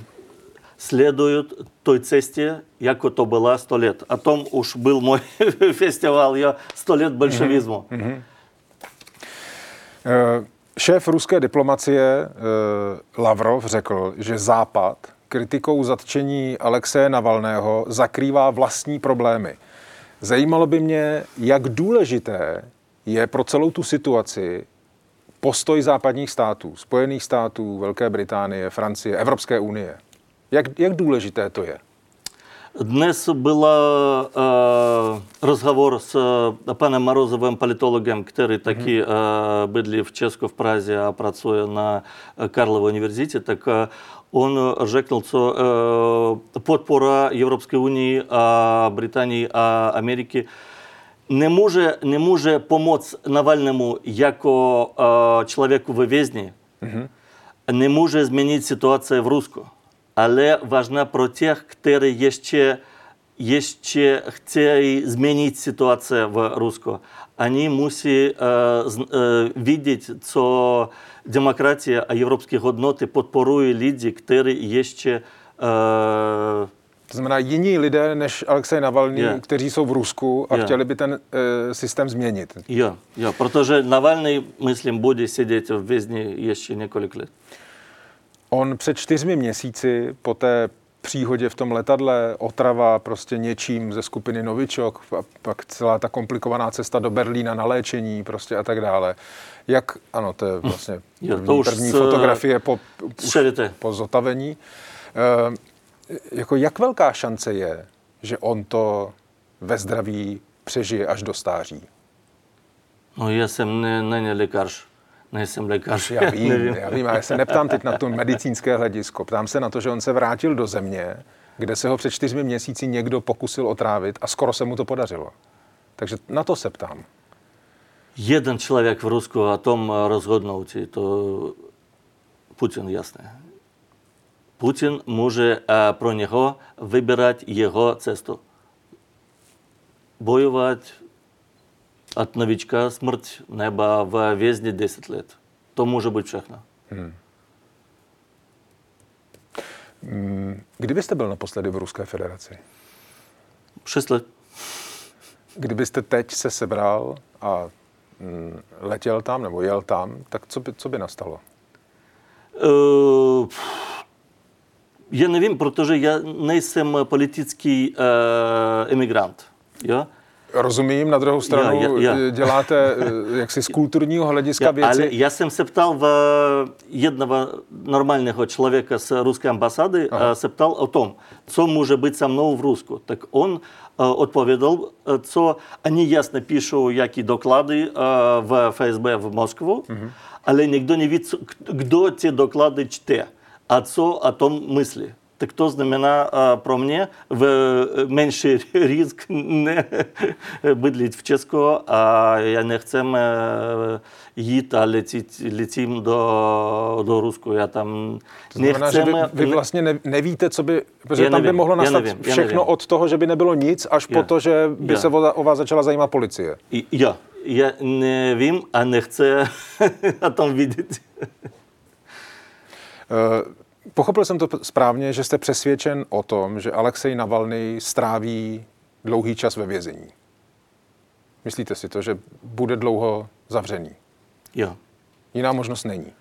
sledují той cestě, jako to byla 100 let. O tom už byl můj festival, jo, 100 let bolševismu. Eh, Šéf ruské diplomacie eh, Lavrov řekl, že Západ kritikou zatčení Alexeje Navalného zakrývá vlastní problémy. Zajímalo by mě, jak důležité je pro celou tu situaci postoj západních států, Spojených států, Velké Británie, Francie, Evropské unie. Jak, jak důležité to je? Днес был э, разговор с э, паном Морозовым, политологом, который таки э, были в Ческу, в Празе, а працує на э, Карлову університеті, так э, он rzekł, co э, podpora Європейської Унії, а Британії, а Америки не може, не може помочь Навальному як э, чоловіку в в'язні, не може змінити ситуацію в Руску. ale ważna pro tych, którzy jeszcze, jeszcze chcą zmienić sytuację w Rusku. Oni muszą e, eh, e, eh, widzieć, co demokracja a europejskie hodnoty podporuje ludzi, którzy jeszcze e, eh, to znamená jiní lidé než Alexej Navalny, yeah. kteří jsou v Rusku a yeah. chtěli by ten e, systém změnit. Jo, jo, protože Navalny, myslím, bude sedět v vězni ještě několik let. On před čtyřmi měsíci po té příhodě v tom letadle, otrava prostě něčím ze skupiny Novičok, a pak celá ta komplikovaná cesta do Berlína na léčení prostě a tak dále. Jak, ano, to je vlastně Jo, první, to už první s- fotografie po, po zotavení. E, jako jak velká šance je, že on to ve zdraví přežije až do stáří? No, já jsem ne, není lékař. Nejsem lékař. Já vím, nevím. já vím, a já se neptám teď na to medicínské hledisko. Ptám se na to, že on se vrátil do země, kde se ho před čtyřmi měsíci někdo pokusil otrávit a skoro se mu to podařilo. Takže na to se ptám. Jeden člověk v Rusku o tom rozhodnout, to Putin jasné. Putin může eh, pro něho vybírat jeho cestu. Bojovat od novička smrt nebo v vězně 10 let. To může být všechno. Hmm. Kdybyste byl naposledy v Ruské federaci? 6 let. Kdybyste teď se sebral a letěl tam nebo jel tam, tak co by, co by nastalo? Uh, já nevím, protože já nejsem politický uh, emigrant. Jo? Rozumím, na druhou stranu já, já, já. děláte jaksi z kulturního hlediska já, věci. Ale já jsem se ptal v jednoho normálního člověka z ruské ambasády, Aha. se ptal o tom, co může být se mnou v Rusku. Tak on odpověděl, co oni jasně píšou, jaké doklady v FSB v Moskvu, mhm. ale nikdo neví, kdo ty doklady čte a co o tom myslí tak to znamená pro mě v menší risk ne bydlit v Česku a já nechcem jít a letit, letím do, do Rusku. Já tam to znamená, nechcem, že vy, vy vlastně nevíte, co by, protože tam nevím, by mohlo nastat nevím, všechno od toho, že by nebylo nic, až já, po to, že by já. se o, o vás začala zajímat policie. Já, já nevím a nechce o tom vidět. Pochopil jsem to správně, že jste přesvědčen o tom, že Alexej Navalny stráví dlouhý čas ve vězení. Myslíte si to, že bude dlouho zavřený? Jo. Jiná možnost není.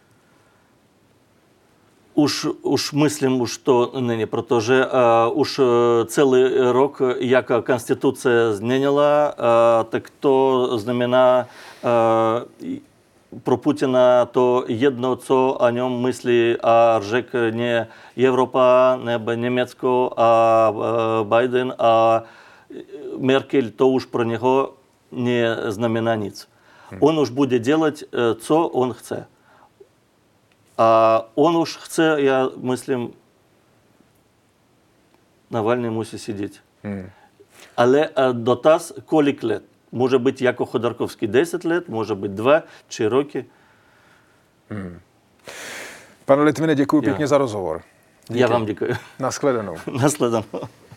Už, už myslím, už to není, protože uh, už celý rok, jak konstituce změnila, uh, tak to znamená pro Путіна то єдно, co о ньому мислі, а řekl не Європа, не Німецько, а Байден, а Меркель, то уж про нього не знамена nic. Он уж буде делать, co он chce. А он уж chce, я myslím, Навальний мусить сидіти. Але дотаз, колік лет. Може бути, як у Ходорковській, 10 лет, може бути 2 чи роки. Mm. Пане Литвине, дякую yeah. пікні за розговор. Я вам дякую. На складану.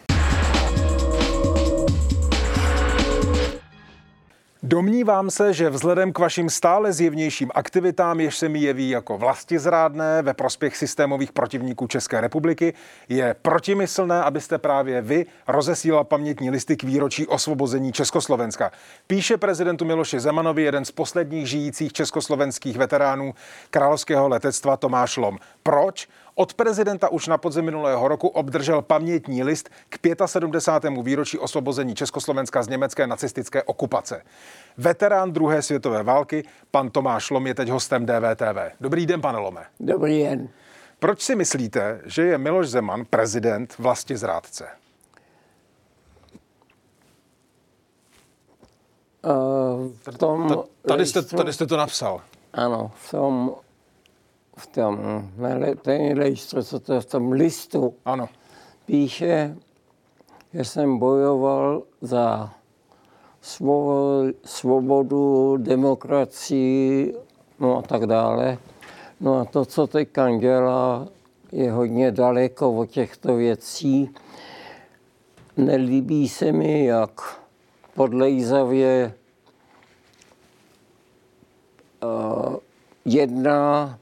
Domnívám se, že vzhledem k vašim stále zjevnějším aktivitám, jež se mi jeví jako vlastizrádné ve prospěch systémových protivníků České republiky, je protimyslné, abyste právě vy rozesílal pamětní listy k výročí osvobození Československa. Píše prezidentu Miloši Zemanovi jeden z posledních žijících československých veteránů královského letectva Tomáš Lom. Proč? Od prezidenta už na podzim minulého roku obdržel pamětní list k 75. výročí osvobození Československa z německé nacistické okupace. Veterán druhé světové války, pan Tomáš Lom je teď hostem DVTV. Dobrý den, pane Lome. Dobrý den. Proč si myslíte, že je Miloš Zeman prezident vlasti zrádce? Uh, v tom tady, jste, tady jste to napsal. Ano, v tom v tom, ten lejstro, co to v tom listu ano. píše, že jsem bojoval za svobodu, demokracii, no a tak dále. No a to, co teď dělá, je hodně daleko od těchto věcí. Nelíbí se mi, jak podlejzavě uh, jedná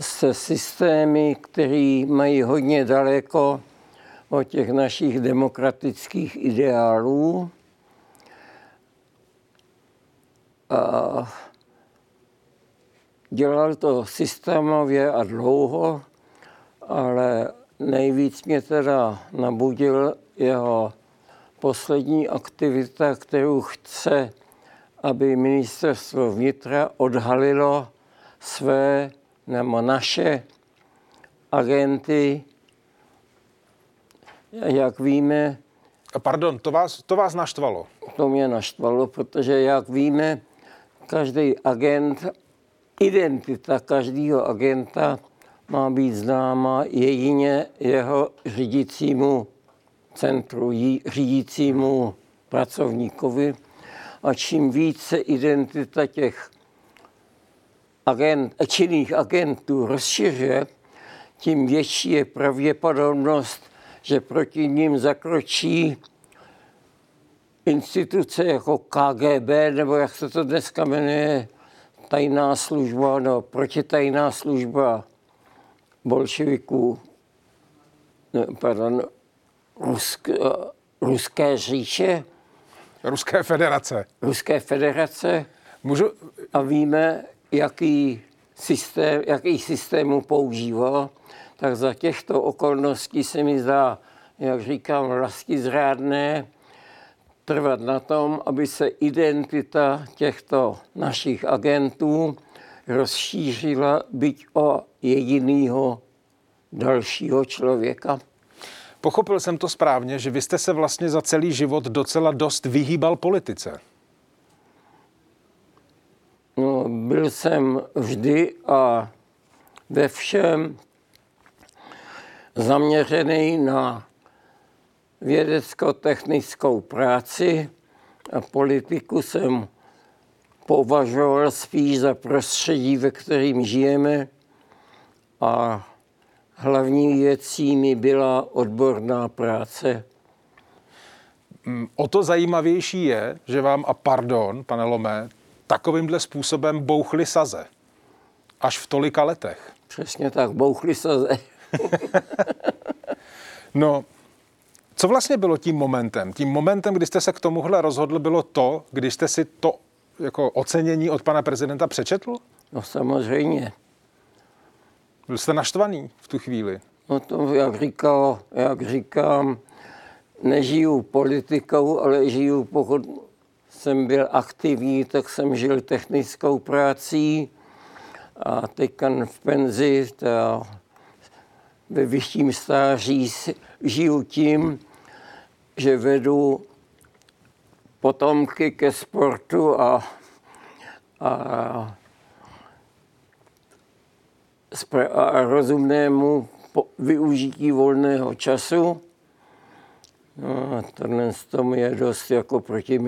se systémy, které mají hodně daleko od těch našich demokratických ideálů. A dělal to systémově a dlouho, ale nejvíc mě teda nabudil jeho poslední aktivita, kterou chce, aby ministerstvo vnitra odhalilo své nebo naše agenty, jak víme... Pardon, to vás, to vás naštvalo? To mě naštvalo, protože jak víme, každý agent, identita každého agenta má být známa jedině jeho řídícímu centru, řídícímu pracovníkovi. a čím více identita těch agent, činných agentů rozšiřuje, tím větší je pravděpodobnost, že proti ním zakročí instituce jako KGB, nebo jak se to dneska jmenuje, tajná služba, no, protitajná služba bolševiků, ne, pardon, Rusk, Ruské říše. Ruské federace. Ruské federace. Můžu... A víme, jaký systém, jaký systému používá, tak za těchto okolností se mi zdá, jak říkám, vlasti zrádné trvat na tom, aby se identita těchto našich agentů rozšířila byť o jedinýho dalšího člověka. Pochopil jsem to správně, že vy jste se vlastně za celý život docela dost vyhýbal politice. No, byl jsem vždy a ve všem zaměřený na vědecko-technickou práci a politiku jsem považoval spíš za prostředí, ve kterým žijeme a hlavní věcí mi byla odborná práce. O to zajímavější je, že vám, a pardon, pane Lomé, takovýmhle způsobem bouchly saze. Až v tolika letech. Přesně tak, bouchly saze. no, co vlastně bylo tím momentem? Tím momentem, kdy jste se k tomuhle rozhodl, bylo to, když jste si to jako ocenění od pana prezidenta přečetl? No samozřejmě. Byl jste naštvaný v tu chvíli? No to, jak, říkal, jak říkám, nežiju politikou, ale žiju, pokud jsem byl aktivní, tak jsem žil technickou prací a teď v penzi, ta, ve vyšším stáří žiju tím, že vedu potomky ke sportu a, a, a rozumnému využití volného času. No, tohle to je dost jako proti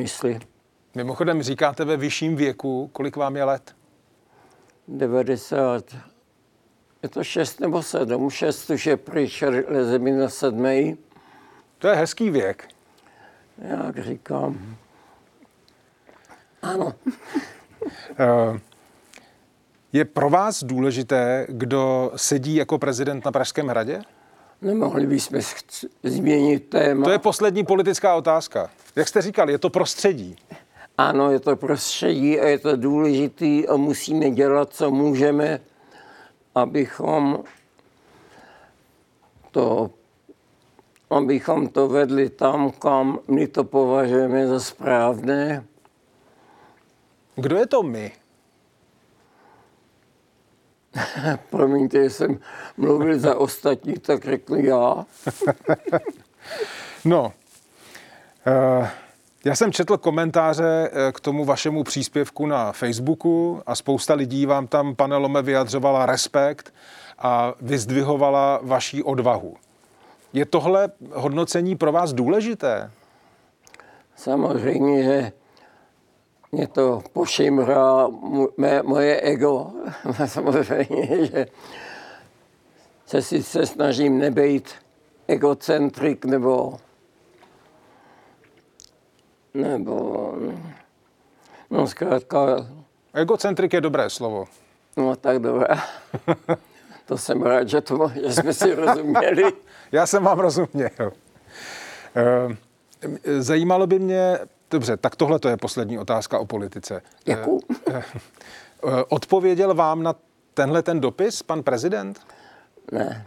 Mimochodem říkáte ve vyšším věku, kolik vám je let? 90. Je to 6 nebo 7. 6 už je pryč, leze mi na sedmej. To je hezký věk. Jak říkám. Ano. Eh, je pro vás důležité, kdo sedí jako prezident na Pražském hradě? Nemohli bychom změnit téma. To je poslední politická otázka. Jak jste říkal, je to prostředí. Ano, je to prostředí a je to důležitý a musíme dělat, co můžeme, abychom to, abychom to vedli tam, kam my to považujeme za správné. Kdo je to my? Promiňte, jsem mluvil za ostatní, tak řekl já. no, uh, já jsem četl komentáře eh, k tomu vašemu příspěvku na Facebooku a spousta lidí vám tam, pane Lome, vyjadřovala respekt a vyzdvihovala vaší odvahu. Je tohle hodnocení pro vás důležité? Samozřejmě, že mě to pošimrá moje ego. Samozřejmě, že se sice snažím nebejt egocentrik nebo nebo no zkrátka... Egocentrik je dobré slovo. No tak dobré. to jsem rád, že, to, že jsme si rozuměli. Já jsem vám rozuměl. Eh, zajímalo by mě, dobře, tak tohle to je poslední otázka o politice. Jakou? Eh, eh, odpověděl vám na tenhle ten dopis pan prezident? Ne.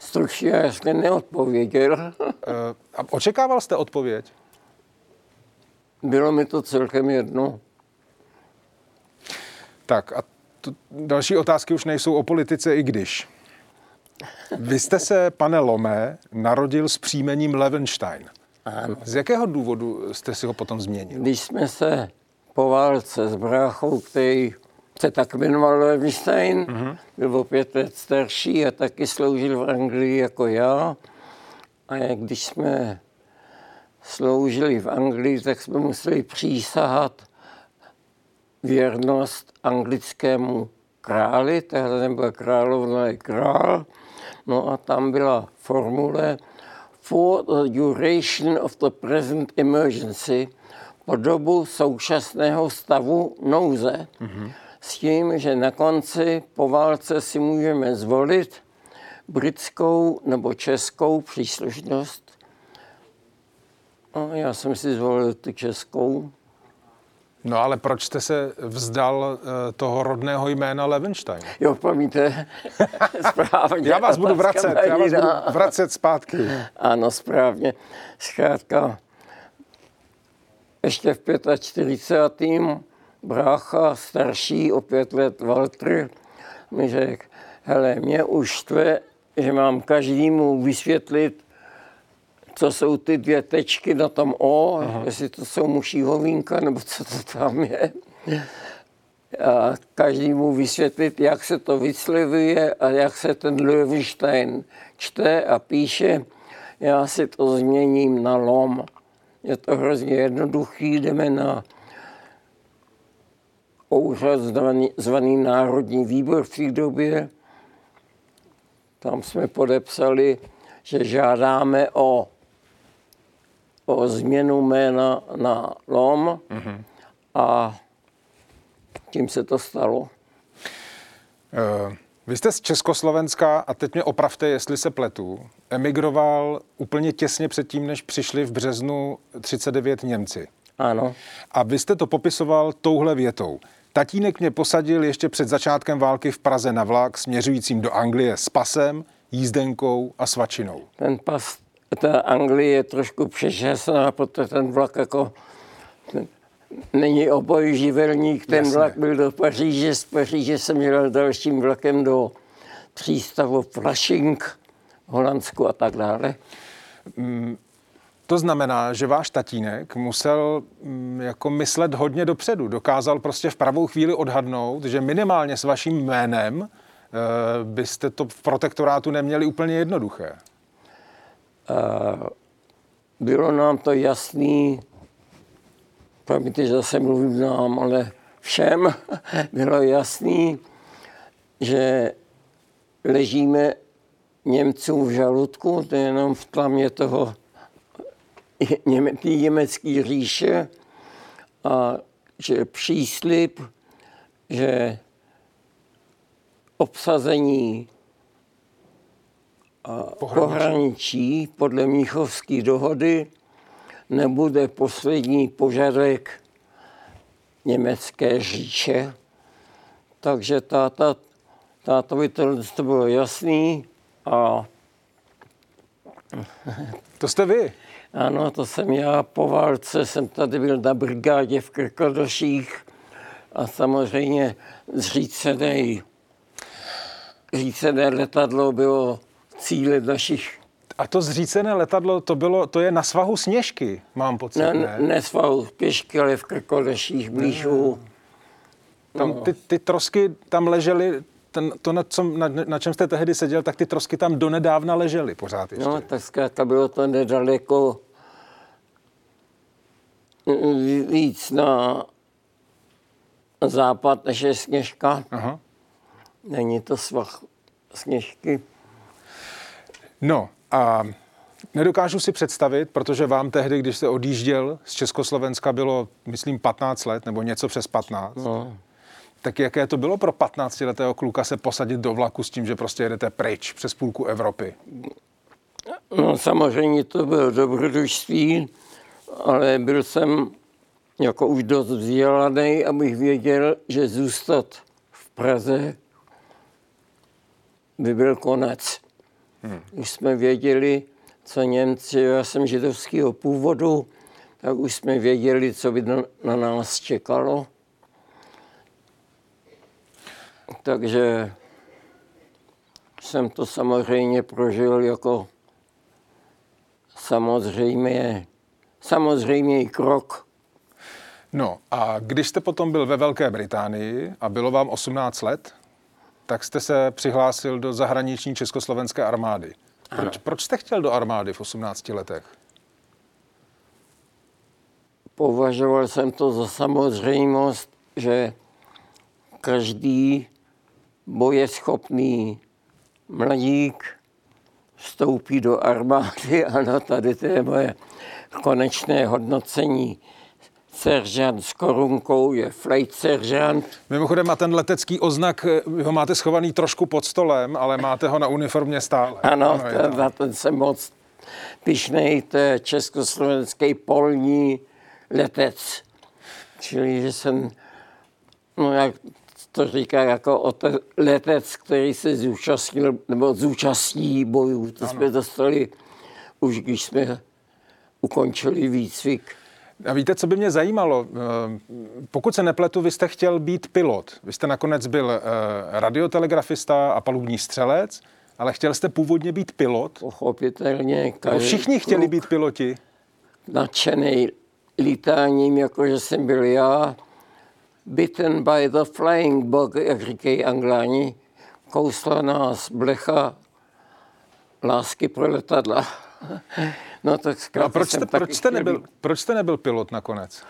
Stručně jasně neodpověděl. Očekával jste odpověď? Bylo mi to celkem jedno. Tak a to, další otázky už nejsou o politice, i když. Vy jste se, pane Lomé, narodil s příjmením Levenstein. Ano. Z jakého důvodu jste si ho potom změnil? Když jsme se po válce s bráchou, který se tak jmenoval Levenstein, mm-hmm. byl o pět let starší a taky sloužil v Anglii jako já. A když jsme sloužili v Anglii, tak jsme museli přísahat věrnost anglickému králi, tehdy nebyl královna, je král. No a tam byla formule for the duration of the present emergency, po dobu současného stavu nouze, mm-hmm. s tím, že na konci po válce si můžeme zvolit britskou nebo českou příslušnost. No, já jsem si zvolil tu českou. No ale proč jste se vzdal uh, toho rodného jména Levenstein? Jo, promiňte, správně. já vás budu vracet, já vás budu vracet zpátky. Ano, správně. Zkrátka, ještě v 45. brácha starší o pět let Walter mi řekl, hele, mě už štve, že mám každému vysvětlit, co jsou ty dvě tečky na tom O, Aha. jestli to jsou muší hovínka, nebo co to tam je. A každému vysvětlit, jak se to vyslevuje a jak se ten Löwenstein čte a píše. Já si to změním na lom. Je to hrozně jednoduchý, jdeme na úřad zvaný, zvaný Národní výbor v té době. Tam jsme podepsali, že žádáme o o změnu jména na LOM mm-hmm. a tím se to stalo. Uh, vy jste z Československa, a teď mě opravte, jestli se pletu, emigroval úplně těsně předtím, než přišli v březnu 39 Němci. Ano. A vy jste to popisoval touhle větou. Tatínek mě posadil ještě před začátkem války v Praze na vlak směřujícím do Anglie s pasem, jízdenkou a svačinou. Ten pas ta Anglie je trošku přečasná, protože ten vlak jako není obojživelník. Ten Jasně. vlak byl do Paříže, z Paříže jsem jel dalším vlakem do přístavu Flushing, Holandsku a tak dále. Mm, to znamená, že váš tatínek musel mm, jako myslet hodně dopředu. Dokázal prostě v pravou chvíli odhadnout, že minimálně s vaším jménem eh, byste to v protektorátu neměli úplně jednoduché bylo nám to jasný, promiňte, že zase mluvím nám, ale všem bylo jasný, že ležíme Němcům v žaludku, to je jenom v tlamě toho něme, německé říše a že příslip, že obsazení pohraničí podle Míchovské dohody nebude poslední požadek německé říše. Takže táta, tátovi to, to bylo jasný a... To jste vy? Ano, to jsem já. Po válce jsem tady byl na brigádě v Krkodoších a samozřejmě zřícené, zřícené letadlo bylo cíle našich. A to zřícené letadlo, to, bylo, to je na svahu Sněžky, mám pocit, ne? Ne, ne svahu Pěšky, ale v Krkoleších, blížu. Tam no. ty, ty trosky tam ležely, ten, to, na, co, na, na čem jste tehdy seděl, tak ty trosky tam donedávna ležely pořád ještě. No, tak zkrátka bylo to nedaleko víc na západ, než je Sněžka. Aha. Není to svah Sněžky. No a nedokážu si představit, protože vám tehdy, když jste odjížděl z Československa, bylo, myslím, 15 let nebo něco přes 15. No. Tak jaké to bylo pro 15-letého kluka se posadit do vlaku s tím, že prostě jedete pryč přes půlku Evropy? No samozřejmě to bylo dobrodružství, ale byl jsem jako už dost vzdělaný, abych věděl, že zůstat v Praze by byl konec. Hmm. Už jsme věděli, co Němci, já jsem židovského původu, tak už jsme věděli, co by na, na nás čekalo. Takže jsem to samozřejmě prožil jako samozřejmě, samozřejmě krok. No a když jste potom byl ve Velké Británii a bylo vám 18 let, tak jste se přihlásil do zahraniční československé armády. Proč, proč jste chtěl do armády v 18 letech? považoval jsem to za samozřejmost, že každý bojeschopný mladík vstoupí do armády. Ano, tady to je moje konečné hodnocení. Seržant s korunkou je flight seržant. Mimochodem, a ten letecký oznak, vy ho máte schovaný trošku pod stolem, ale máte ho na uniformě stále. Ano, ano ten, na ten jsem moc pišnej, to je československý polní letec. Čili, že jsem, no jak to říká, jako letec, který se zúčastnil, nebo zúčastní bojů. To ano. jsme dostali už, když jsme ukončili výcvik. A víte, co by mě zajímalo? Eh, pokud se nepletu, vy jste chtěl být pilot. Vy jste nakonec byl eh, radiotelegrafista a palubní střelec, ale chtěl jste původně být pilot? Pochopitelně. No, všichni chtěli být piloti. Nadšený lítáním, jako že jsem byl já, bitten by the flying bug, jak říkají angláni, kousla nás blecha lásky pro letadla. No tak no a proč jste, proč, jste nebyl, proč jste nebyl pilot nakonec?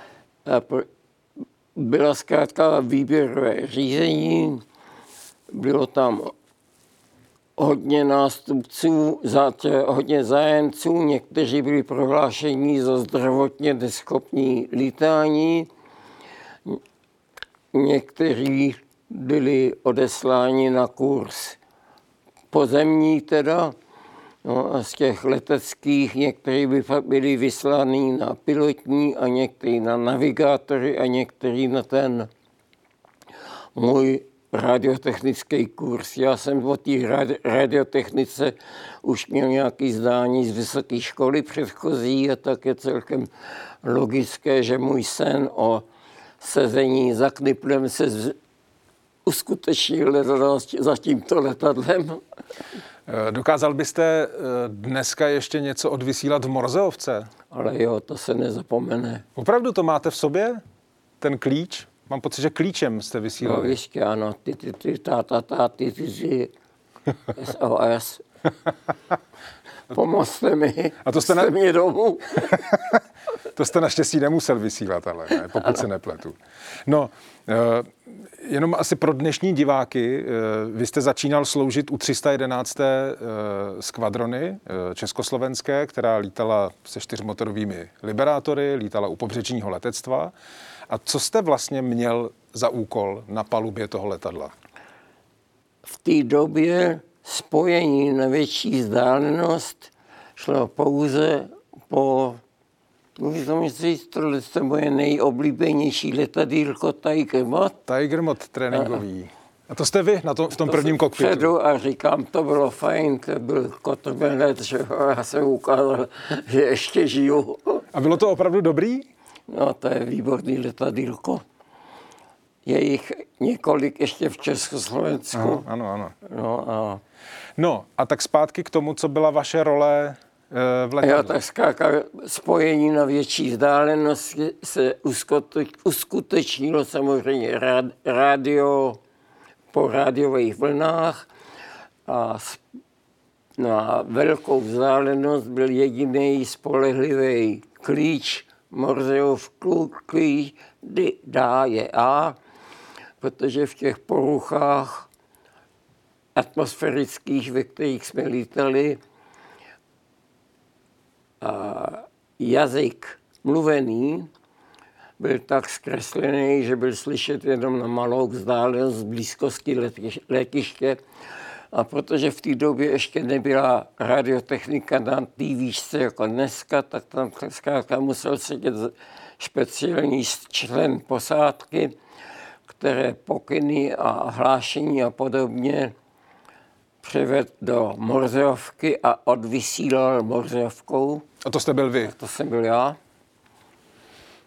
Byla zkrátka výběrové řízení, bylo tam hodně nástupců, hodně zájemců, někteří byli prohlášení za zdravotně neschopní lítání, někteří byli odesláni na kurz pozemní teda, No a z těch leteckých někteří by byli vyslaný na pilotní a někteří na navigátory a někteří na ten můj radiotechnický kurz. Já jsem o té radiotechnice už měl nějaký zdání z vysoké školy předchozí a tak je celkem logické, že můj sen o sezení za kniplem se uskutečnil za tímto letadlem. Eh, dokázal byste eh, dneska ještě něco odvysílat v Morzeovce? Ale jo, to se nezapomene. Opravdu to máte v sobě? Ten klíč? Mám pocit, že klíčem jste vysílali. No víš, ano, ty, ty, ty, ta, ta, ta, ty, ty, ty, SOS. Pomozte mi, a to jste na... mě domů. to jste naštěstí nemusel vysílat, ale ne, pokud ano. se nepletu. No, uh, jenom asi pro dnešní diváky, uh, vy jste začínal sloužit u 311. Uh, skvadrony uh, československé, která lítala se čtyřmotorovými liberátory, lítala u pobřežního letectva. A co jste vlastně měl za úkol na palubě toho letadla? V té době spojení na větší vzdálenost šlo pouze po Můžu říct, tohle je moje nejoblíbenější letadýlko Tiger Mod. Tiger Mod tréninkový. A to jste vy na to, v tom to prvním kokpitu? Předu a říkám, to bylo fajn, to byl kotomelec, že já jsem ukázal, že ještě žiju. A bylo to opravdu dobrý? No, to je výborný letadýlko. Je jich několik ještě v Československu. Aha, ano, ano. No a... no a tak zpátky k tomu, co byla vaše role v letadle. Já tak skáka, spojení na větší vzdálenost se uskutečnilo samozřejmě rádio po rádiových vlnách a na velkou vzdálenost byl jediný spolehlivý klíč Morzeův klíč dá je A, protože v těch poruchách atmosférických, ve kterých jsme lítali, jazyk mluvený byl tak zkreslený, že byl slyšet jenom na malou vzdálenost z blízkosti letiště. A protože v té době ještě nebyla radiotechnika na té výšce jako dneska, tak tam zkrátka musel sedět speciální člen posádky, které pokyny a hlášení a podobně převed do Morzeovky a odvysílal Morzeovkou. A to jste byl vy? To jsem byl já.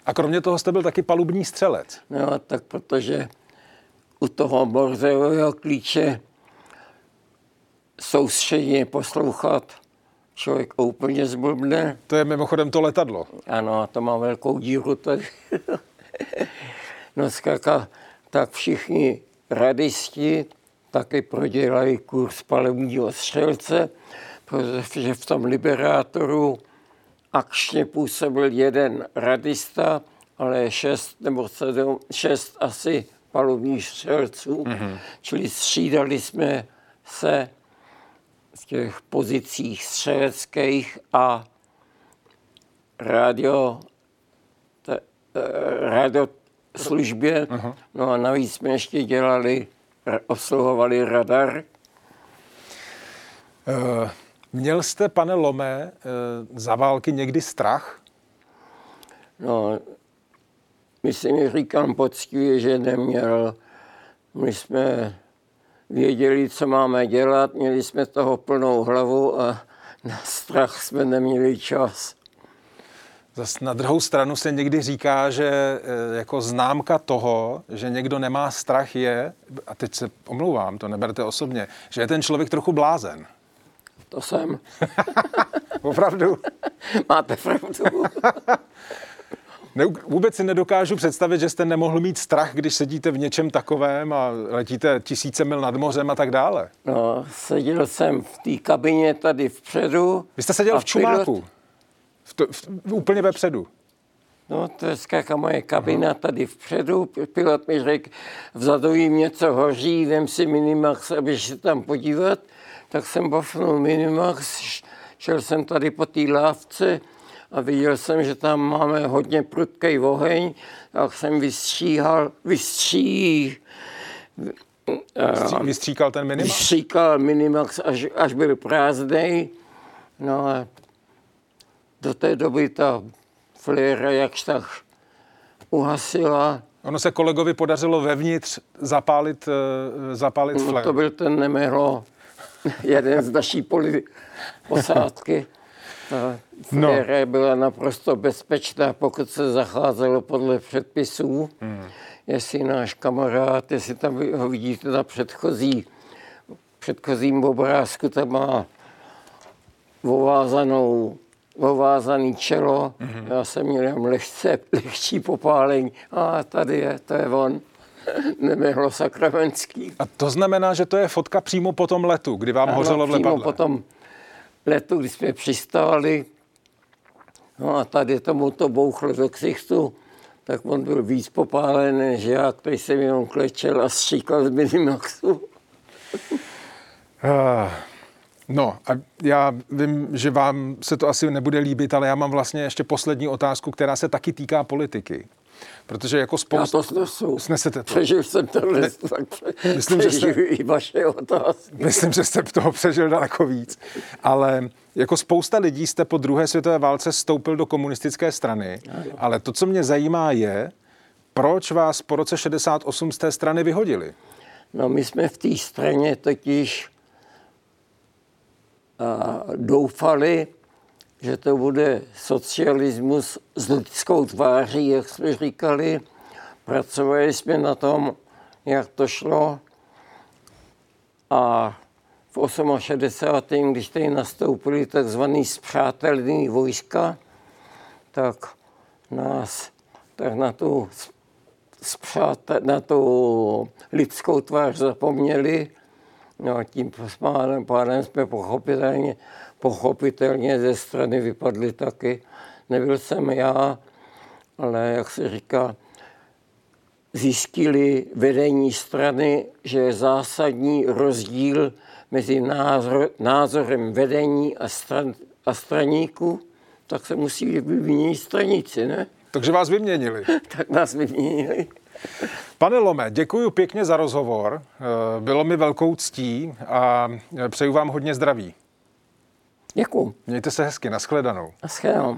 A kromě toho jste byl taky palubní střelec? No, tak protože u toho Morzeového klíče soustředně poslouchat člověk úplně zblbne. To je mimochodem to letadlo. Ano, to má velkou díru tady. no zkrátka, tak všichni radisti taky prodělají kurz palebního střelce, protože v tom liberátoru akčně působil jeden radista, ale šest nebo sedm, šest asi palubních střelců, mm-hmm. čili střídali jsme se v těch pozicích střeleckých a radio, te, eh, radio službě. Uh-huh. No a navíc jsme ještě dělali, obsluhovali radar. Uh, měl jste, pane Lome, uh, za války někdy strach? No, myslím, říkám poctivě, že neměl. My jsme věděli, co máme dělat, měli jsme toho plnou hlavu a na strach jsme neměli čas. Zas na druhou stranu se někdy říká, že eh, jako známka toho, že někdo nemá strach je, a teď se omlouvám, to neberte osobně, že je ten člověk trochu blázen. To jsem. Opravdu? Máte pravdu. Ne, vůbec si nedokážu představit, že jste nemohl mít strach, když sedíte v něčem takovém a letíte tisíce mil nad mořem a tak dále. No, seděl jsem v té kabině tady vpředu. Vy jste seděl v čumáku? Pilot... V to, v, úplně vepředu? No, to je skáka moje kabina uh-huh. tady vpředu. Pilot mi řekl, vzadu jim něco hoří, vem si Minimax, aby se tam podívat. Tak jsem bafnul Minimax, šel jsem tady po té lávce, a viděl jsem, že tam máme hodně prudký oheň, tak jsem vystříhal, vystří, Vystříkal ten Minimax? Vystříkal Minimax, až, až byl prázdný. No a do té doby ta fléra jakž tak uhasila. Ono se kolegovi podařilo vevnitř zapálit, uh, zapálit no, To byl ten Nemehlo, jeden z naší poli posádky. Ta no. byla naprosto bezpečná, pokud se zacházelo podle předpisů. Hmm. Jestli náš kamarád, jestli tam ho vidíte na předchozí, předchozím obrázku, tam má ovázanou, ovázaný čelo. Hmm. Já jsem měl jen lehce, lehčí popálení. A tady je, to je on. Nemehlo Sakramenský. A to znamená, že to je fotka přímo po tom letu, kdy vám ano, hořelo v lepadle? Přímo po tom letu, kdy jsme přistáli, no a tady tomu to bouchlo do ksichtu, tak on byl víc popálený než já, který jsem jenom klečel a stříkal z Minimaxu. No a já vím, že vám se to asi nebude líbit, ale já mám vlastně ještě poslední otázku, která se taky týká politiky. Protože jako spousta... Já to snesu. Snesete to. Přežil jsem to, ne, tak myslím, že jste, i vaše otázky. Myslím, že jste toho přežil daleko víc. Ale jako spousta lidí jste po druhé světové válce stoupil do komunistické strany. Ale to, co mě zajímá, je, proč vás po roce 68 z té strany vyhodili? No my jsme v té straně totiž a, doufali, že to bude socialismus s lidskou tváří, jak jsme říkali. Pracovali jsme na tom, jak to šlo. A v 68. když tady nastoupili takzvaný zpřátelný vojska, tak nás tak na tu, zpřátel, na tu lidskou tvář zapomněli. No tím pádem jsme pochopitelně pochopitelně ze strany vypadly taky. Nebyl jsem já, ale jak se říká, zjistili vedení strany, že je zásadní rozdíl mezi názor, názorem vedení a, stran, a straníků, tak se musí vyměnit stranici, ne? Takže vás vyměnili. tak nás vyměnili. Pane Lome, děkuji pěkně za rozhovor. Eh, bylo mi velkou ctí a přeju vám hodně zdraví. Děkuji. Mějte se hezky, nashledanou. Nashledanou.